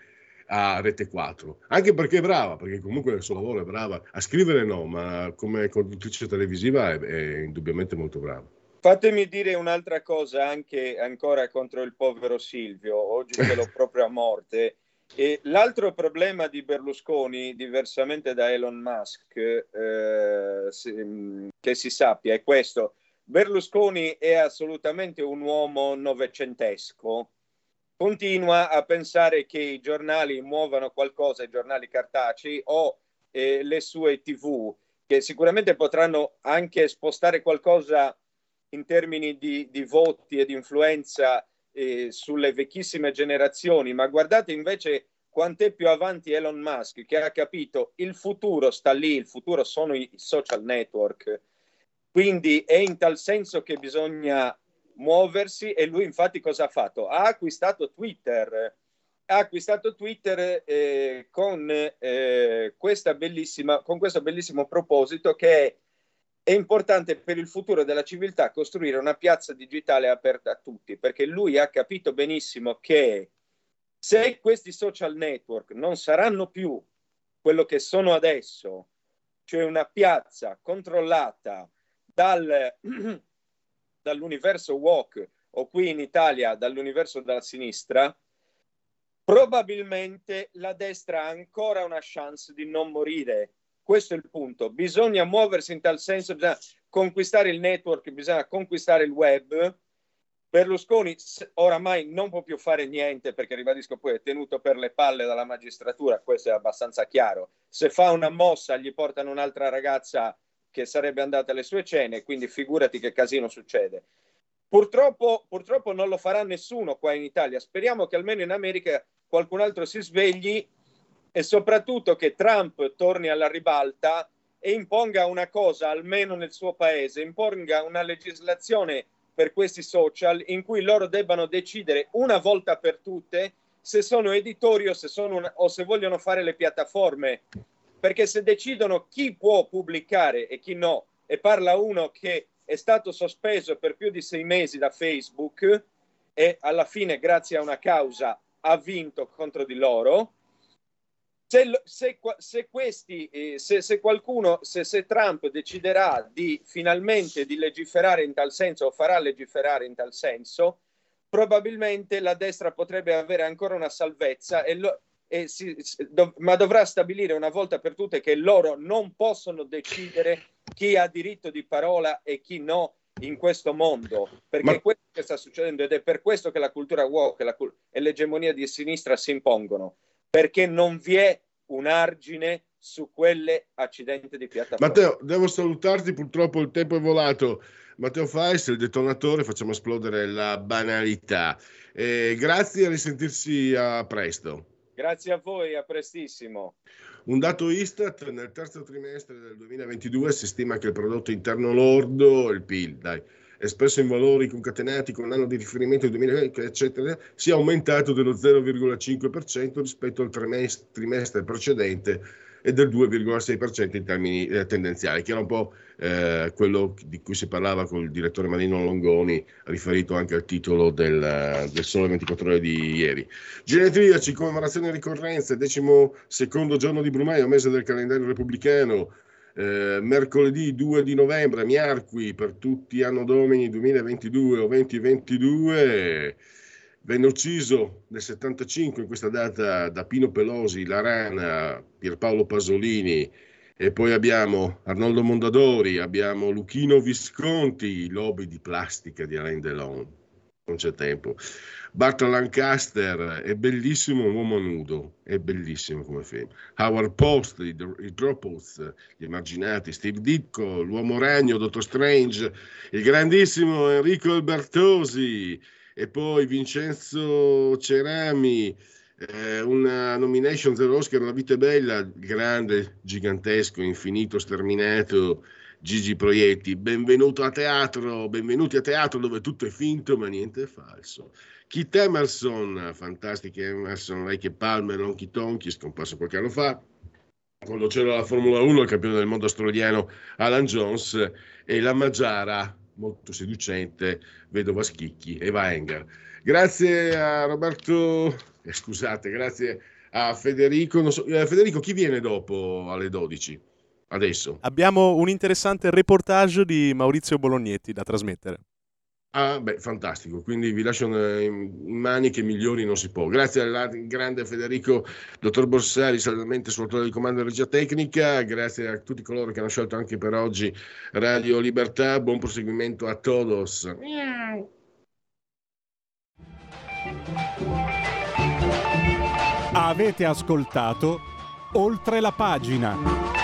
a Rete 4, anche perché è brava, perché comunque nel suo lavoro è brava, a scrivere no, ma come conduttrice televisiva è, è indubbiamente molto brava. Fatemi dire un'altra cosa anche ancora contro il povero Silvio, oggi ce l'ho proprio a morte. E l'altro problema di Berlusconi, diversamente da Elon Musk, eh, se, che si sappia, è questo Berlusconi è assolutamente un uomo novecentesco, continua a pensare che i giornali muovano qualcosa, i giornali cartacei o eh, le sue tv, che sicuramente potranno anche spostare qualcosa in termini di, di voti e di influenza eh, sulle vecchissime generazioni, ma guardate invece quant'è più avanti Elon Musk che ha capito il futuro sta lì, il futuro sono i social network. Quindi è in tal senso che bisogna muoversi e lui infatti cosa ha fatto? Ha acquistato Twitter, ha acquistato Twitter eh, con, eh, questa bellissima, con questo bellissimo proposito che è, è importante per il futuro della civiltà costruire una piazza digitale aperta a tutti, perché lui ha capito benissimo che se questi social network non saranno più quello che sono adesso, cioè una piazza controllata dal, dall'universo walk o qui in Italia dall'universo della sinistra, probabilmente la destra ha ancora una chance di non morire. Questo è il punto. Bisogna muoversi in tal senso, bisogna conquistare il network, bisogna conquistare il web. Berlusconi oramai non può più fare niente perché, ribadisco, poi è tenuto per le palle dalla magistratura, questo è abbastanza chiaro. Se fa una mossa gli portano un'altra ragazza che sarebbe andata alle sue cene, quindi figurati che casino succede. Purtroppo, purtroppo non lo farà nessuno qua in Italia. Speriamo che almeno in America qualcun altro si svegli e soprattutto che Trump torni alla ribalta e imponga una cosa, almeno nel suo paese, imponga una legislazione per questi social in cui loro debbano decidere una volta per tutte se sono editori o se, sono una, o se vogliono fare le piattaforme. Perché se decidono chi può pubblicare e chi no, e parla uno che è stato sospeso per più di sei mesi da Facebook e alla fine, grazie a una causa, ha vinto contro di loro. Se, se, se, questi, eh, se, se qualcuno, se, Trump deciderà di finalmente di legiferare in tal senso o farà legiferare in tal senso, probabilmente la destra potrebbe avere ancora una salvezza, e lo, si, dov- ma dovrà stabilire una volta per tutte che loro non possono decidere chi ha diritto di parola e chi no in questo mondo, perché Ma... è questo che sta succedendo ed è per questo che la cultura woke la, e l'egemonia di sinistra si impongono, perché non vi è un argine su quelle accidenti di piattaforma. Matteo, devo salutarti, purtroppo il tempo è volato. Matteo Fais, il detonatore, facciamo esplodere la banalità. Eh, grazie, a risentirsi a presto. Grazie a voi, a prestissimo. Un dato Istat, nel terzo trimestre del 2022 si stima che il prodotto interno lordo, il PIL, dai, espresso in valori concatenati con l'anno di riferimento 2020, eccetera, sia aumentato dello 0,5% rispetto al trimestre precedente e del 2,6% in termini eh, tendenziali, che era un po' eh, quello di cui si parlava con il direttore Marino Longoni, riferito anche al titolo del, del Sole 24 ore di ieri. Genetriaci, commemorazione e ricorrenze, decimo secondo giorno di Brumaio, mese del calendario repubblicano, eh, mercoledì 2 di novembre, Miarqui per tutti anno domini 2022 o 2022 Venne ucciso nel 75 in questa data da Pino Pelosi, La Rana, Pierpaolo Pasolini e poi abbiamo Arnoldo Mondadori, abbiamo Luchino Visconti, lobby di plastica di Alain Delon. Non c'è tempo. Bart Lancaster è bellissimo un uomo nudo, è bellissimo come film. Howard Post, i, i Dropouts, gli emarginati, Steve Ditko, l'uomo ragno, Dottor Strange, il grandissimo Enrico Albertosi, e poi Vincenzo Cerami, eh, una nomination dell'Oscar La vita è bella, grande, gigantesco, infinito, sterminato, Gigi Proietti, benvenuto a teatro, benvenuti a teatro dove tutto è finto ma niente è falso. Kit Emerson, fantastico Emerson, lei che Palmer, Lonky Tonky, scomparso qualche anno fa, quando c'era la Formula 1, il campione del mondo australiano Alan Jones e la Maggiara, molto seducente, vedova Schicchi, Eva Enger. Grazie a Roberto, eh, scusate, grazie a Federico. So, eh, Federico, chi viene dopo alle 12? Adesso. Abbiamo un interessante reportage di Maurizio Bolognetti da trasmettere. Ah, beh, fantastico. Quindi vi lascio in mani che migliori non si può. Grazie al grande Federico, dottor Borsari, saldamente sull'autore di comando di regia tecnica. Grazie a tutti coloro che hanno scelto anche per oggi Radio Libertà. Buon proseguimento a todos. Avete ascoltato oltre la pagina.